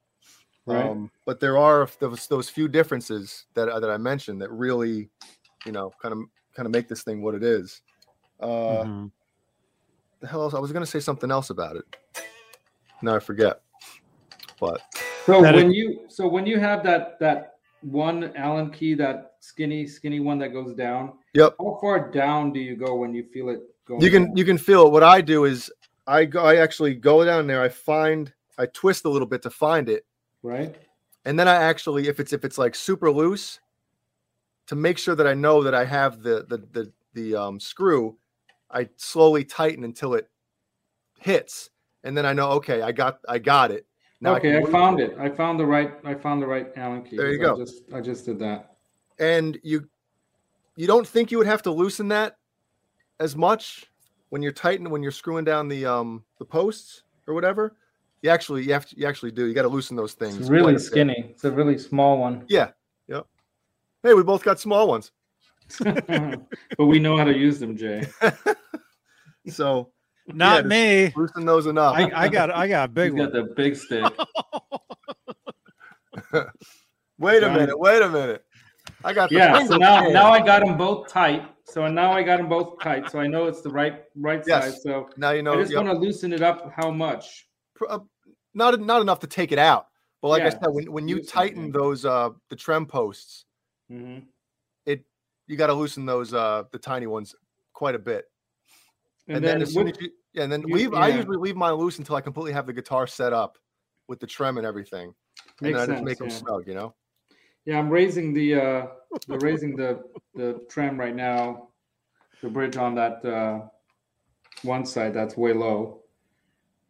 Right. um, but there are those those few differences that I- that I mentioned that really, you know, kind of kind of make this thing what it is. Uh, Mhm. The hell else? I was going to say something else about it. Now I forget. But So That is- when you so when you have that that one Allen key, that skinny skinny one that goes down, Yep. how far down do you go when you feel it going? You can down? you can feel it. What I do is I go I actually go down there, I find I twist a little bit to find it, right. and then I actually if it's if it's like super loose, to make sure that I know that I have the the the the um screw, I slowly tighten until it hits, and then I know okay, I got I got it. Now okay, I, can found it. I found the right. I found the right Allen key. There you go. I just I just did that. and you you don't think you would have to loosen that as much when you're tightening when you're screwing down the um the posts or whatever you actually you have to, you actually do you got to loosen those things It's quite a really bit. skinny. It's a really small one. yeah yep hey we both got small ones but we know how to use them, Jay. so Not just- me. loosen those enough I, I got I got a big He's got one. the big stick. wait a minute wait a minute i got the Yeah. So now pan. now I got them both tight. So now I got them both tight. So I know it's the right right Yes. side. So now you know I just yep. want to loosen it up. How much? uh, not not enough to take it out but like i said when, when you loosen it, tighten those uh the trem posts hmm you got to loosen those uh the tiny ones quite a bit And, and, then, then, as soon as you, yeah, and then you- leave. I usually leave mine loose until I completely have the guitar set up with the trem and everything, and makes then I just sense, make them yeah. snug. You know. Yeah, I'm raising the uh the raising the the trem right now, the bridge on that uh one side that's way low.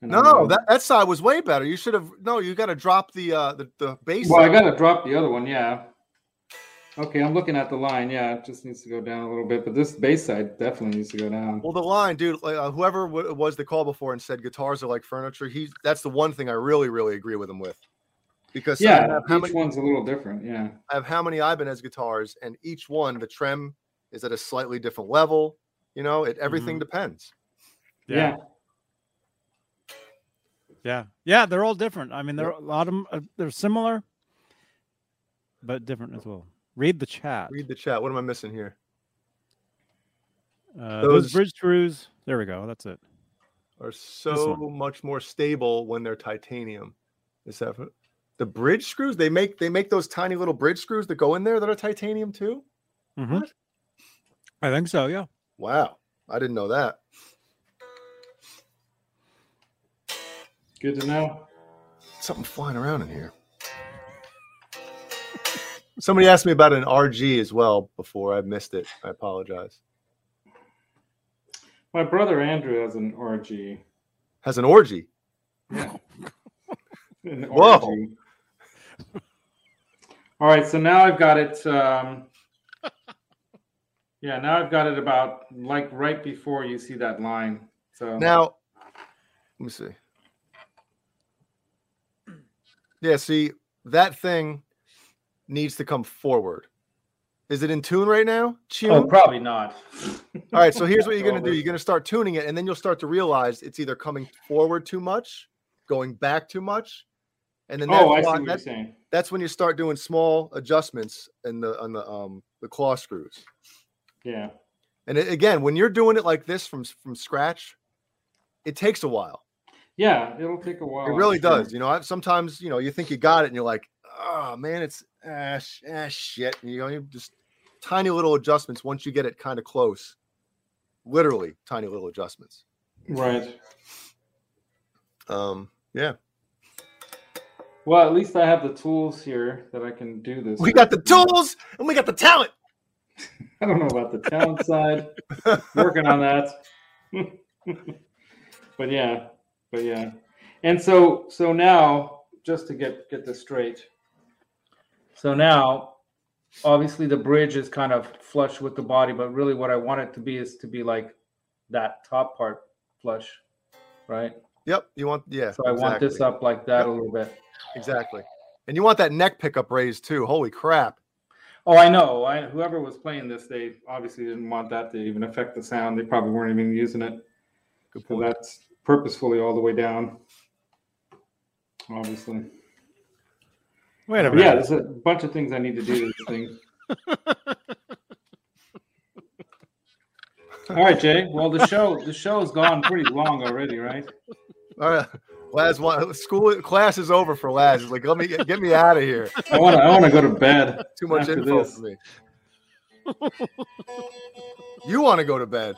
And I'm No, that, that side was way better. You should have. No, you got to drop the uh the, the bass. well, I gotta drop the other one, yeah. Okay, I'm looking at the line. Yeah, it just needs to go down a little bit, but this bass side definitely needs to go down. Well, the line, dude. Like, uh, whoever w- was the call before and said guitars are like furniture. He's that's the one thing I really, really agree with him with, because I Yeah, have how each many one's a little different. Yeah, I have how many Ibanez guitars, and each one the trem is at a slightly different level. You know, it everything Mhm. depends. yeah, Yeah, yeah, they're all different. I mean, there are a lot of them. Uh, they're similar, but different as well. Read the chat. Read the chat. What am I missing here? Uh, Those- those bridge screws. There we go. That's it. are so much more stable when they're titanium. Is that what- the bridge screws? They make they make those tiny little bridge screws that go in there that are titanium too. Mhm. What? I think so. Yeah. Wow, I didn't know that. good to know. Something flying around in here. Somebody asked me about an RG as well before. I missed it. I apologize. My brother Andrew has an RG. Has an orgy. Yeah. An Whoa. RG. All right, so now I've got it. Um, yeah, now I've got it about like right before you see that line. So Now, let me see. Yeah, see that thing needs to come forward. Is it in tune right now? Tune. oh, probably not. All right, so here's what you're going to do. You're going to start tuning it, and then you'll start to realize it's either coming forward too much, going back too much, and then Oh, that's, see why- what you're that- saying. that's when you start doing small adjustments in the on the um the claw screws. Yeah. And it, again, when you're doing it like this from from scratch, it takes a while. Yeah, it'll take a while. It really sure. does. You know, I- sometimes you know you think you got it, and you're like, oh man, it's ah, sh- ah shit. You know, you just tiny little adjustments once you get it kind of close. Literally, tiny little adjustments. Right. Um, yeah, Well, at least I have the tools here that I can do this. we with. got the tools and we got the talent. I don't know about the talent side. Working on that. but yeah, but yeah. And so so now just to get get this straight. So now obviously the bridge is kind of flush with the body, but really what I want it to be is to be like that top part flush, right? Yep, you want yeah. So I want this up like that Yep. a little bit. exactly, and you want that neck pickup raised too. Holy crap! Oh, I know. I whoever was playing this, they obviously didn't want that to even affect the sound. They probably weren't even using it. Good So that's purposefully all the way down. Obviously. Wait a But yeah, there's a bunch of things I need to do to this thing. All right, Jay. Well, the show the show's gone pretty long already, right? All right. Laz, school class is over for Laz. He's like, let me get me out of here. I want to. I want to go to bed. Too much After info this. for me. you want to go to bed?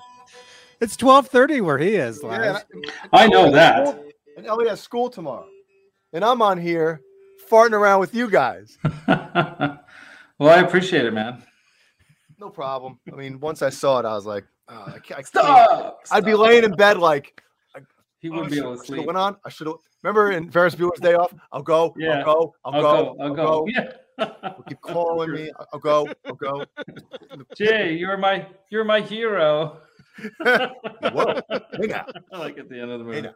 It's twelve thirty where he is. Laz. Yeah, I know that. And Ellie has school tomorrow, and I'm on here farting around with you guys. well, I appreciate it, man. No problem. I mean, once I saw it, I was like, oh, I can't. I can't. Stop. I'd be laying in bed like, He oh, wouldn't be able to sleep. went on. I should have. Remember in Ferris Bueller's Day Off? I'll go. Yeah. I'll go. I'll, I'll go. go. I'll go. Yeah. Keep calling me. I'll go. I'll go. Jay, you're my you're my hero. Whoa. Hey now. like at the end of the movie. now.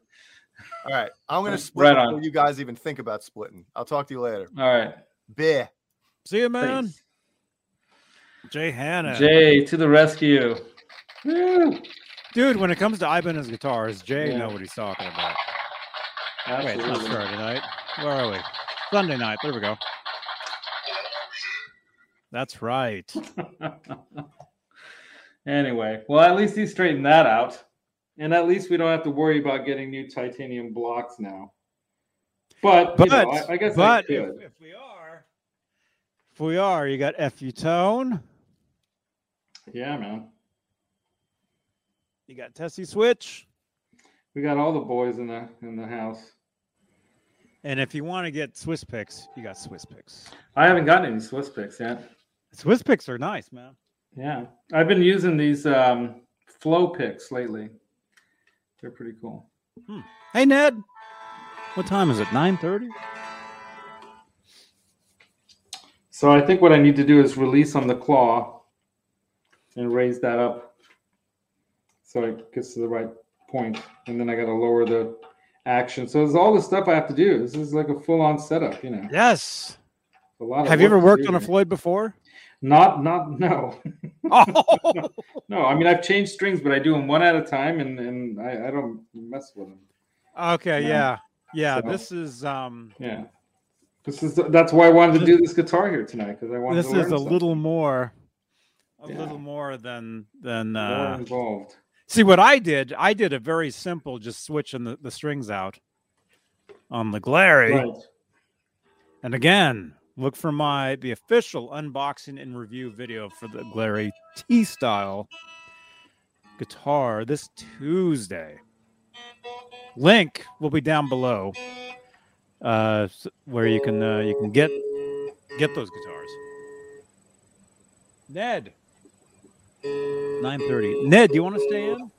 All right. I'm gonna split Right on. before you guys even think about splitting. I'll talk to you later. All right. Bear. See you, man. Thanks. Jay Hanna. Jay to the rescue. Woo. Dude, when it comes to Ibanez guitars, Jay Yeah. know what he's talking about. Wait, it's not Absolutely. Saturday night. Where are we? Sunday night. There we go. That's right. anyway, well, at least he straightened that out, and at least we don't have to worry about getting new titanium blocks now. But, But you know, I, I guess but I if, if we are, if we are, you got FU Tone, yeah, man. you got Tessie Switch, We got all the boys in the in the house. and if you want to get Swiss picks, you got Swiss picks. I haven't gotten any Swiss picks yet. Swiss picks are nice, man. Yeah, I've been using these um, flow picks lately. They're pretty cool. Hmm. Hey Ned, what time is it? Nine thirty. So I think what I need to do is release on the claw and raise that up so it gets to the right point, and then I got to lower the action. So there's all the stuff I have to do. This is like a full-on setup, you know. Yes. A lot. Of Have you ever worked on a. Floyd before? Not, not, no, oh, no. I mean, I've changed strings, but I do them one at a time, and and I, I don't mess with them. okay, Yeah. yeah, yeah. So- This is um, Yeah. This is that's why I wanted to do this guitar here tonight because I wanted this is a something. little more, a Yeah. little more than than. more Uh, involved. see what I did? I did a very simple, just switching the, the strings out on the Glarry. Right. And again, look for my the official unboxing and review video for the Glarry T style guitar this Tuesday. Link will be down below, uh, where you can uh, you can get get those guitars. Ned, nine thirty. Ned, do you want to stay in?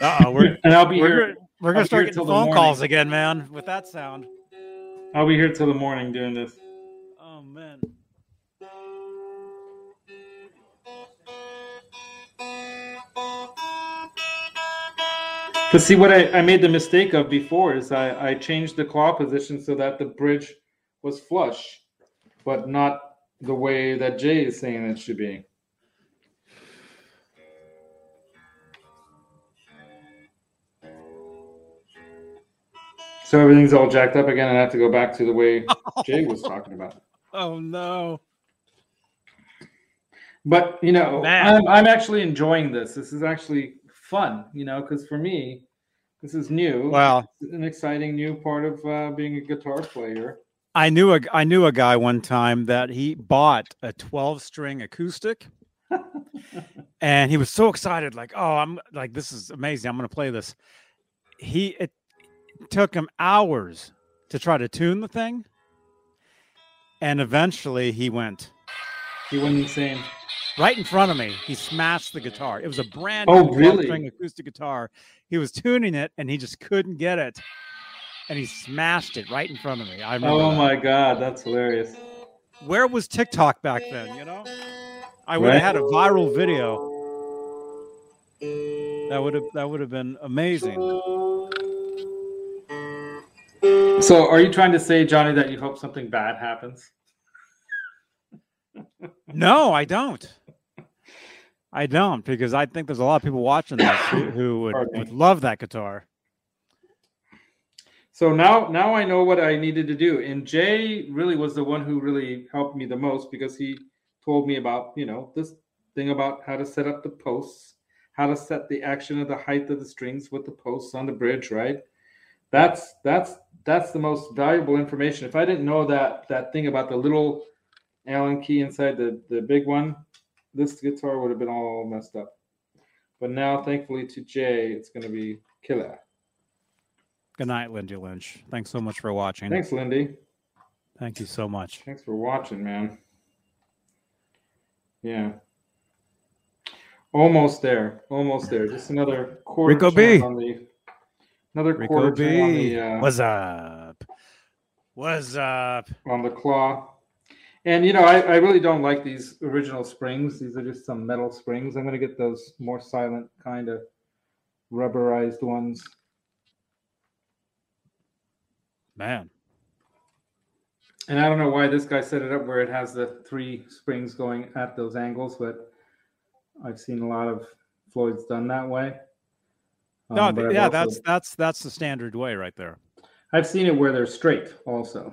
Uh oh, we're And I'll be we're, here. We're gonna start getting the phone calls again, man. With that sound. I'll be here till the morning doing this. Oh man. Because see, what I, I made the mistake of before is I, I changed the claw position so that the bridge was flush, but not the way that Jay is saying it should be. So everything's all jacked up again, and I have to go back to the way Jay was talking about. Oh no. But you know, Man. I'm, I'm actually enjoying this. This is actually fun, you know, because for me, this is new. Well, It's an exciting new part of uh, being a guitar player. I knew a I knew a guy one time that he bought a 12 string acoustic and he was so excited like oh I'm like this is amazing I'm going to play this. He it took him hours to try to tune the thing and eventually he went He went insane. right in front of me. He smashed the guitar. It was a brand Oh, new really? string acoustic guitar. He was tuning it and he just couldn't get it. And he smashed it right in front of me. I remember Oh that. my god, that's hilarious. where was TikTok back then? You know, I would have Right. had a viral video. That would have that would have been amazing. So, are you trying to say, Johnny, that you hope something bad happens? No, I don't. I don't because I think there's a lot of people watching this who, who would, would love that guitar. So now, now I know what I needed to do. And Jay really was the one who really helped me the most because he told me about, you know, this thing about how to set up the posts, how to set the action of the height of the strings with the posts on the bridge, right? That's that's that's the most valuable information. If I didn't know that that thing about the little Allen key inside the the big one, this guitar would have been all messed up. But now, thankfully, to Jay, it's going to be killer. Good night, Lindy Lynch. Thanks so much for watching. Thanks, Lindy. Thank you so much. Thanks for watching, man. Yeah. Almost there. Almost there. Just another quarter Rico B. on the another Rico quarter turn on the uh, What's up? What's up? on the claw. And you know, I, I really don't like these original springs. These are just some metal springs. I'm gonna get those more silent kind of rubberized ones. Man. And I don't know why this guy set it up where it has the three springs going at those angles, but I've seen a lot of Floyd's done that way. No, Um, but yeah, also- that's that's that's the standard way right there. I've seen it where they're straight also.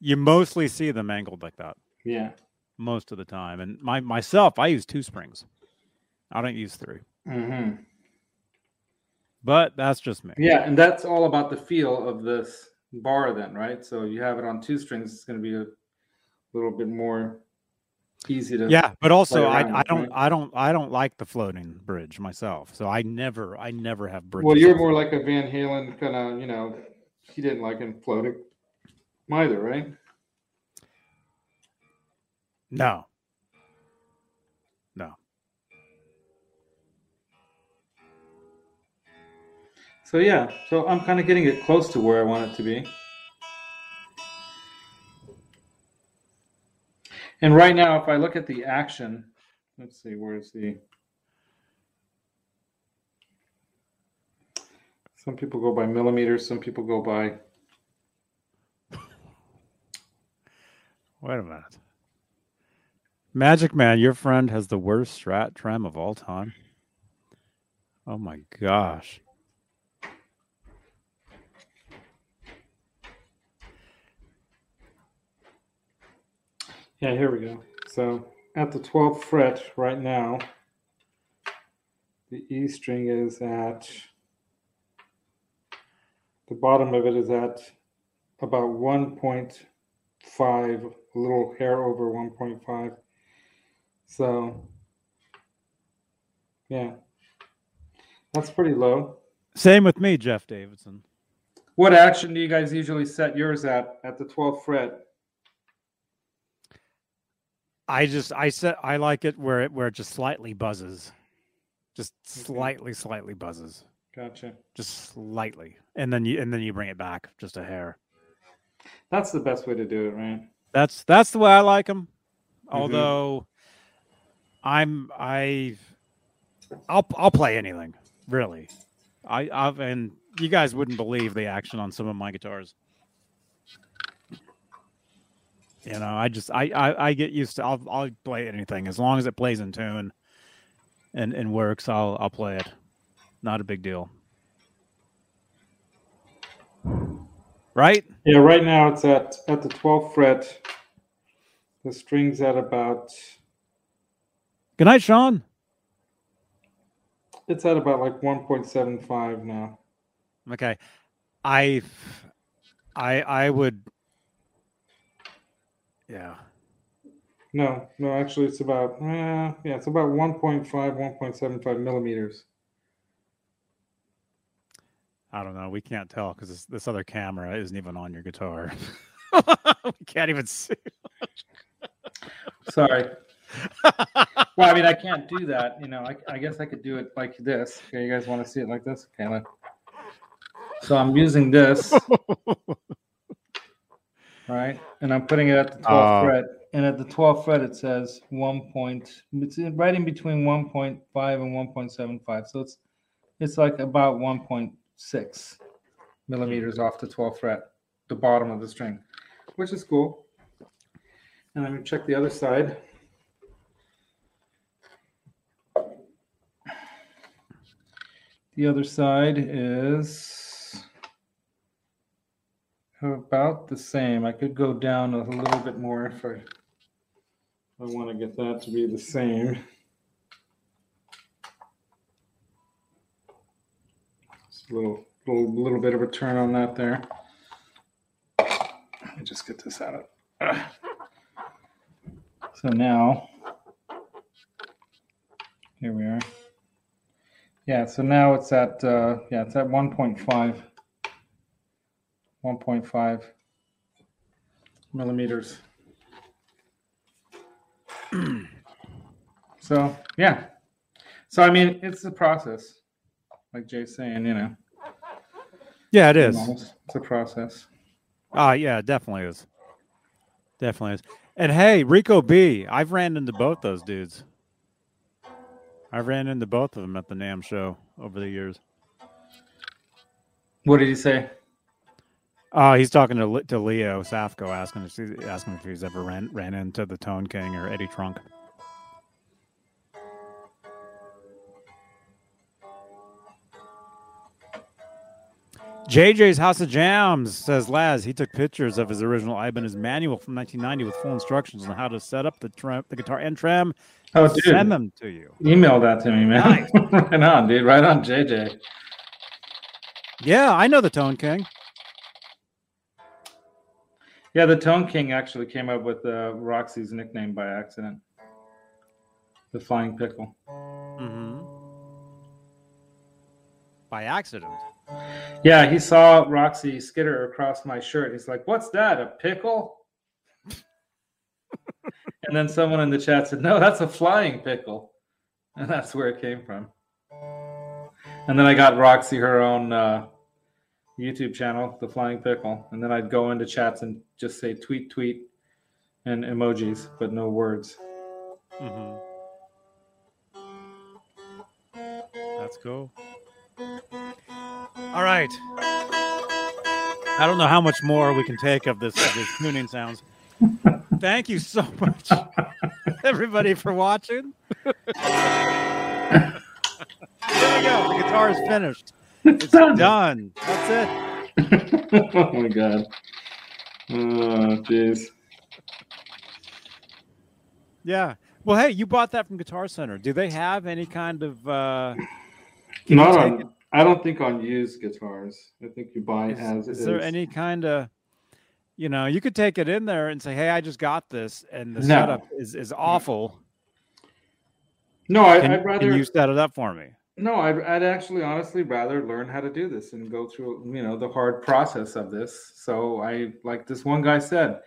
You mostly see them angled like that Yeah. most of the time. And my myself, I use two springs. I don't use three. hmm But that's just me. Yeah, and that's all about the feel of this bar, then, right? So you have it on two strings, it's going to be a little bit more easy to. Yeah, but also I, I don't right? I don't I don't like the floating bridge myself. So I never I never have bridges. Well, you're more like a Van Halen kind of, you know, he didn't like him floating either, right? No. No. So yeah, so I'm kind of getting it close to where I want it to be. And right now, if I look at the action, let's see, where's the. Some people go by millimeters, some people go by. Wait a minute. Magic Man, your friend has the worst strat trem of all time. Oh my gosh. Yeah, here we go. So at the 12th fret right now, the E string is at the bottom of it is at about 1.5, a little hair over 1.5. So, yeah, that's pretty low. Same with me, Jeff Davidson. What action do you guys usually set yours at at the 12th fret? I just I said I like it where it where it just slightly buzzes. Just slightly, slightly buzzes. Gotcha. Just slightly. And then you and then you bring it back just a hair. That's the best way to do it, right? That's that's the way I like them. Mm-hmm. Although I'm I I'll I'll play anything really. I I've and you guys wouldn't believe the action on some of my guitars. You know, I just I I, I get used to I'll I'll play anything as long as it plays in tune and and works. I'll I'll play it. Not a big deal. Right? Yeah, right now it's at at the 12th fret. The string's at about Good night, Sean. it's at about like 1.75 now. Okay. I I I would yeah. No, no, actually it's about uh, yeah, it's about 1.5, 1.75 millimeters. I don't know. We can't tell because this, this other camera isn't even on your guitar. we can't even see. Sorry. well, I mean, I can't do that. You know, I, I guess I could do it like this. Okay, you guys want to see it like this? Okay, look. So I'm using this, right? And I'm putting it at the 12th Oh. fret. And at the 12th fret, it says 1. Point, it's right in between 1.5 and 1.75. So it's it's like about 1.6 millimeters off the 12th fret, the bottom of the string, which is cool. And let me check the other side. The other side is about the same. I could go down a little bit more if I, I want to get that to be the same. Just a little, little, little bit of a turn on that there. Let me just get this out of. So now, here we are. Yeah, so now it's at, uh, yeah, it's at 1.5. 1.5 millimeters. so yeah, so I mean, it's a process, like Jay's saying, you know. Yeah, it is. It's a process. Ah, yeah, it definitely is. Definitely is. And hey, Rico B, I've ran into both those dudes. I've ran into both of them at the NAMM show over the years. What did he say? Uh, he's talking to to Leo Safko, asking if he's, asking if he's ever ran ran into the Tone King or Eddie Trunk. JJ's House of Jams says Laz he took pictures of his original Ibanez manual from 1990 with full instructions on how to set up the trem, the guitar and trem. Oh, dude. Send them to you. Email that to me, man. right on, dude. Right on, JJ. Yeah, I know the Tone King. Yeah, the Tone King actually came up with uh, Roxy's nickname by accident. The Flying Pickle. Mm-hmm. By accident. Yeah, he saw Roxy skitter across my shirt. He's like, "What's that? A pickle?" and then someone in the chat said, "No, that's a flying pickle," and that's where it came from. And then I got Roxy her own uh, YouTube channel, The Flying Pickle, and then I'd go into chats and just say tweet, tweet, and emojis, but no words. Mm-hmm. That's cool. All right. I don't know how much more we can take of this of tuning sounds. Thank you so much, everybody, for watching. there we go. The guitar is finished. It's done. done. That's it. oh my god. Oh jeez. Yeah. Well, hey, you bought that from Guitar Center. Do they have any kind of? uh Not on. it- I don't think on used guitars. I think you buy as Is, it is there is. any kind of, you know, you could take it in there and say, "Hey, I just got this," and the No. setup is is awful. No, I, Can, I'd rather. can you set it up for me? No, I'd, I'd actually honestly rather learn how to do this and go through, you know, the hard process of this. So I, like this one guy said,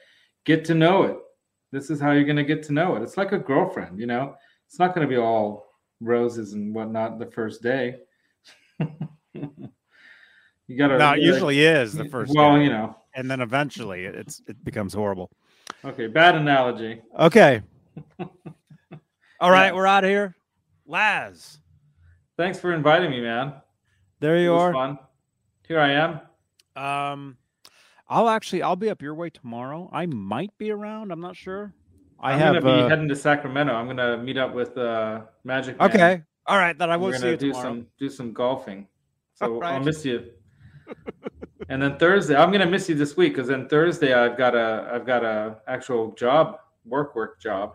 get to know it. This is how you're going to get to know it. It's like a girlfriend, you know, it's not going to be all roses and whatnot the first day. you got to. No, it usually is the first. Well, day, you know, and then eventually it- it's it becomes horrible. okay, bad analogy. Okay. All right, Yeah. we're out of here. Laz, Thanks for inviting me, man. there It you was are. fun. Here I am. Um, I'll actually I'll be up your way tomorrow. I might be around. I'm not sure. I I'm have. gonna be uh, heading to Sacramento. I'm gonna meet up with uh, Magic. Man. okay. All right. Then I will We're see you do tomorrow. some do some golfing. So All right. I'll miss you. and then Thursday, I'm gonna miss you this week because then Thursday I've got a I've got a actual job work work job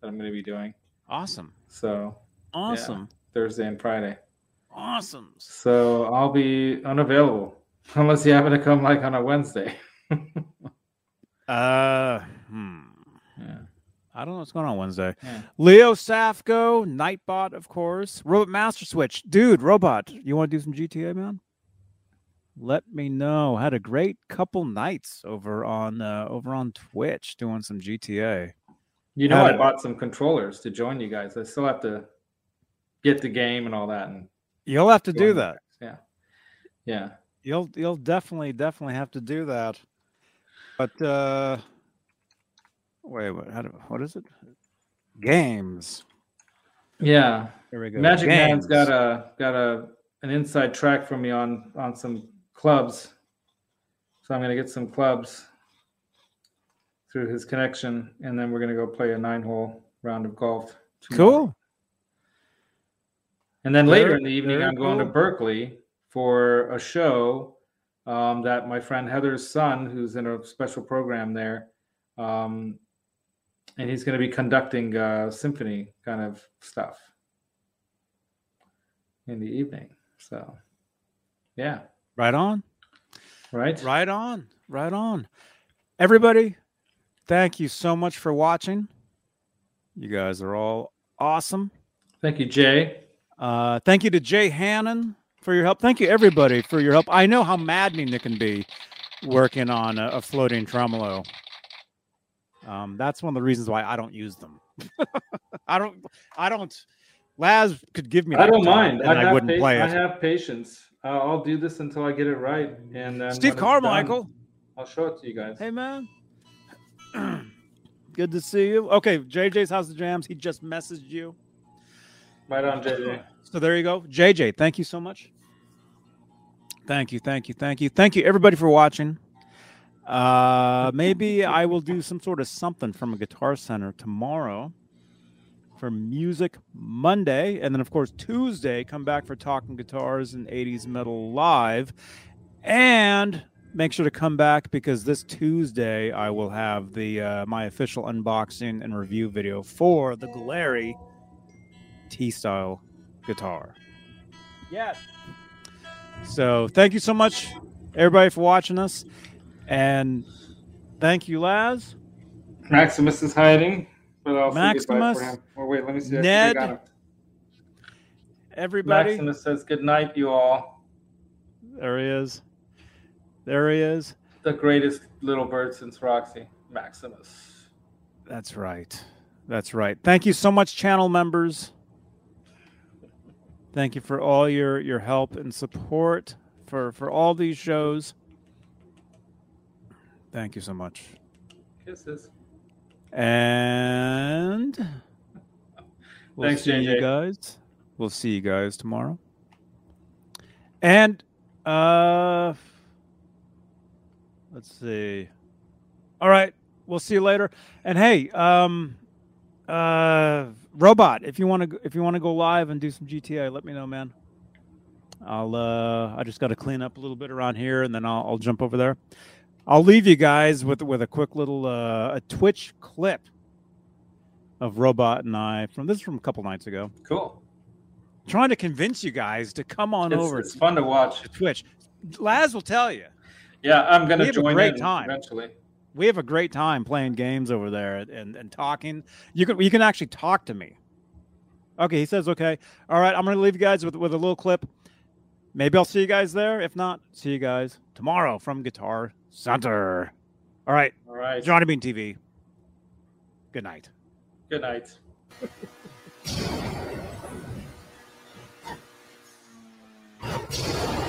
that I'm gonna be doing. Awesome. So Awesome. Thursday and Friday. Awesome. So I'll be unavailable unless you happen to come like on a Wednesday. Uh, hmm. Yeah. I don't know what's going on Wednesday. Yeah. Leo Safko, Nightbot, of course. Robot Master Switch. Dude, Robot, you want to do some GTA, man? Let me know. Had a great couple nights over on uh, over on Twitch doing some GTA. You know, Had I it. bought some controllers to join you guys. I still have to get the game and all that and You'll have to do that. Yeah. Yeah. You'll you'll definitely definitely have to do that. But uh wait, what how do, what is it? Games. Yeah. Here we go. Magic Man's Games. got a got a an inside track for me on on some clubs, so I'm gonna get some clubs through his connection, and then we're gonna go play a nine hole round of golf. tomorrow. cool. And then later in the evening, I'm going to. Berkeley for a show um, that my friend Heather's son, who's in a special program there, um, and he's going to be conducting uh, symphony kind of stuff in the evening. So, Yeah. Right on. Right. Right on. Right on. Everybody, thank you so much for watching. You guys are all awesome. Thank you, Jay. Uh, thank you to Jay Hannon for your help. Thank you, everybody, for your help. I know how maddening it can be working on a, a floating tremolo. Um, that's one of the reasons why I don't use them. I don't. I don't. Laz could give me. I don't mind. and I, I, have wouldn't pa- play I have patience. Uh, I'll do this until I get it right, and then Steve when it's Carmichael. done, I'll show it to you guys. Hey man. Good to see you. Okay, JJ's House of Jams. He just messaged you. Right on, JJ. So there you go. JJ, thank you so much. Thank you, thank you, thank you. Thank you everybody for watching. Uh maybe I will do some sort of something from a guitar center tomorrow for Music Monday. And then of course Tuesday, come back for talking guitars and 80s metal live. And make sure to come back because this Tuesday I will have the uh, my official unboxing and review video for the Glarry T style guitar. Yes. So thank you so much, everybody, for watching us, and thank you, Laz. Maximus is hiding, but I'll say goodbye Maximus, for him. Oh, wait, let me see. I think I Ned, got. Everybody, Maximus says good night, you all. there he is. There he is. The greatest little bird since Roxy, Maximus. That's right. That's right. Thank you so much, channel members. Thank you for all your your help and support for for all these shows. Thank you so much. Kisses. And we'll Thanks, see you JJ. guys. We'll see you guys tomorrow. And uh let's see. All right, we'll see you later. And hey, um uh robot, if you want to if you want to go live and do some GTA, let me know, man. I'll uh I just got to clean up a little bit around here and then I'll, I'll jump over there. I'll leave you guys with with a quick little uh, a Twitch clip of Robot and I from this is from a couple nights ago. Cool. Trying to convince you guys to come on It's, over it's fun to watch. Twitch. Laz will tell you. Yeah, I'm gonna have a join great in time. eventually. We have a great time playing games over there and, and talking. You can you can actually talk to me. Okay, he says okay. All right, I'm gonna leave you guys with, with a little clip. Maybe I'll see you guys there. If not, see you guys tomorrow from Guitar Center. All right, All right. Johnny Bean TV. Good night. Good night.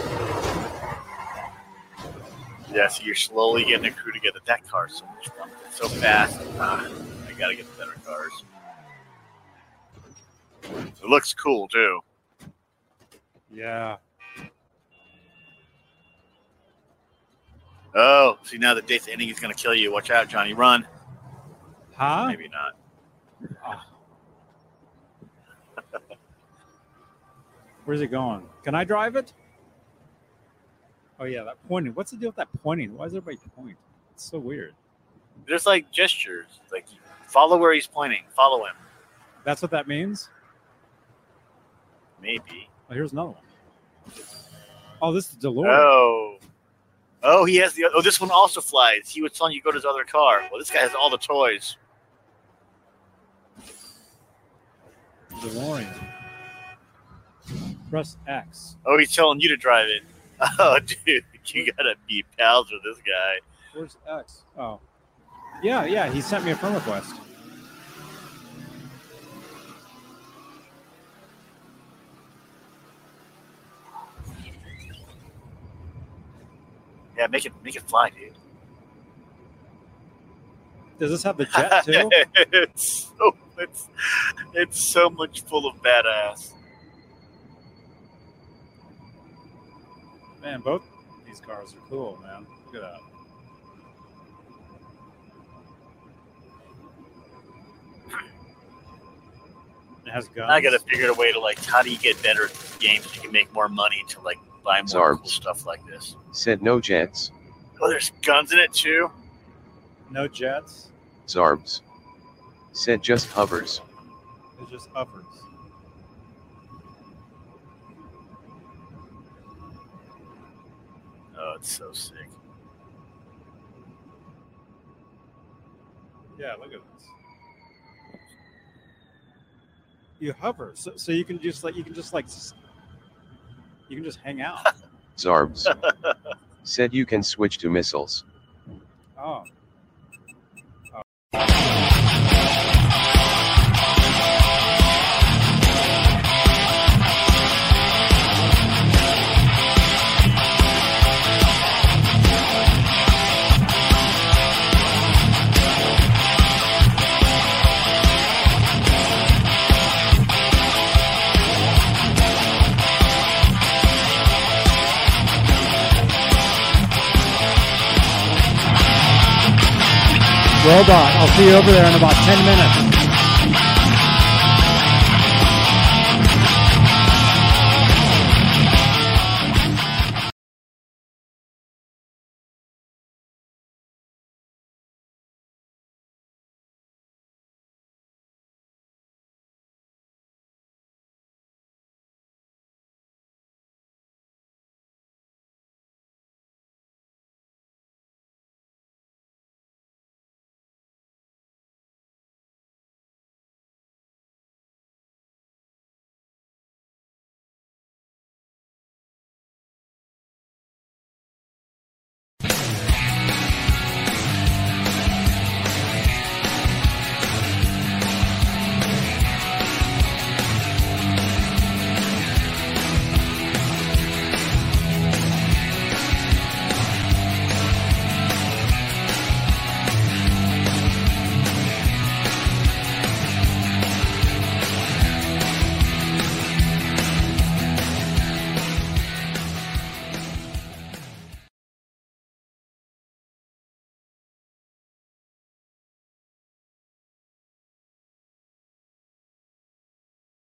Yeah, so you're slowly getting a crew together. That car's so much fun. It's so fast. Ah, I gotta get the better cars. It looks cool too. Yeah. Oh, see now the date's ending. is gonna kill you. Watch out, Johnny. Run. Huh? Maybe not. Where's it going? Can I drive it? Oh yeah, that pointing. What's the deal with that pointing? Why does everybody point? It's so weird. There's like gestures. Like follow where he's pointing. Follow him. That's what that means. Maybe. Oh, here's another one. Oh, this is DeLorean. Oh. Oh, he has the. Oh, this one also flies. He was telling you to go to his other car. Well, this guy has all the toys. DeLorean. Press X. Oh, he's telling you to drive it. Oh, dude, you gotta be pals with this guy. Where's X? Oh, yeah, yeah. He sent me a friend request. Yeah, make it make it fly, dude. Does this have the jet too? it's so it's it's so much full of badass. Man, both these cars are cool, man. Look at that. It has guns. I gotta figure out a way to like how do you get better games so you can make more money to like buy more cool stuff like this. Said no jets. Oh, there's guns in it too. no jets. Zarbs. Said just hovers. It's just uppers. It's so sick. Yeah, look at this. You hover, so, so you can just like you can just like you can just hang out. Zarbs. Said you can switch to missiles. Oh, Robot, I'll see you over there in about 10 minutes.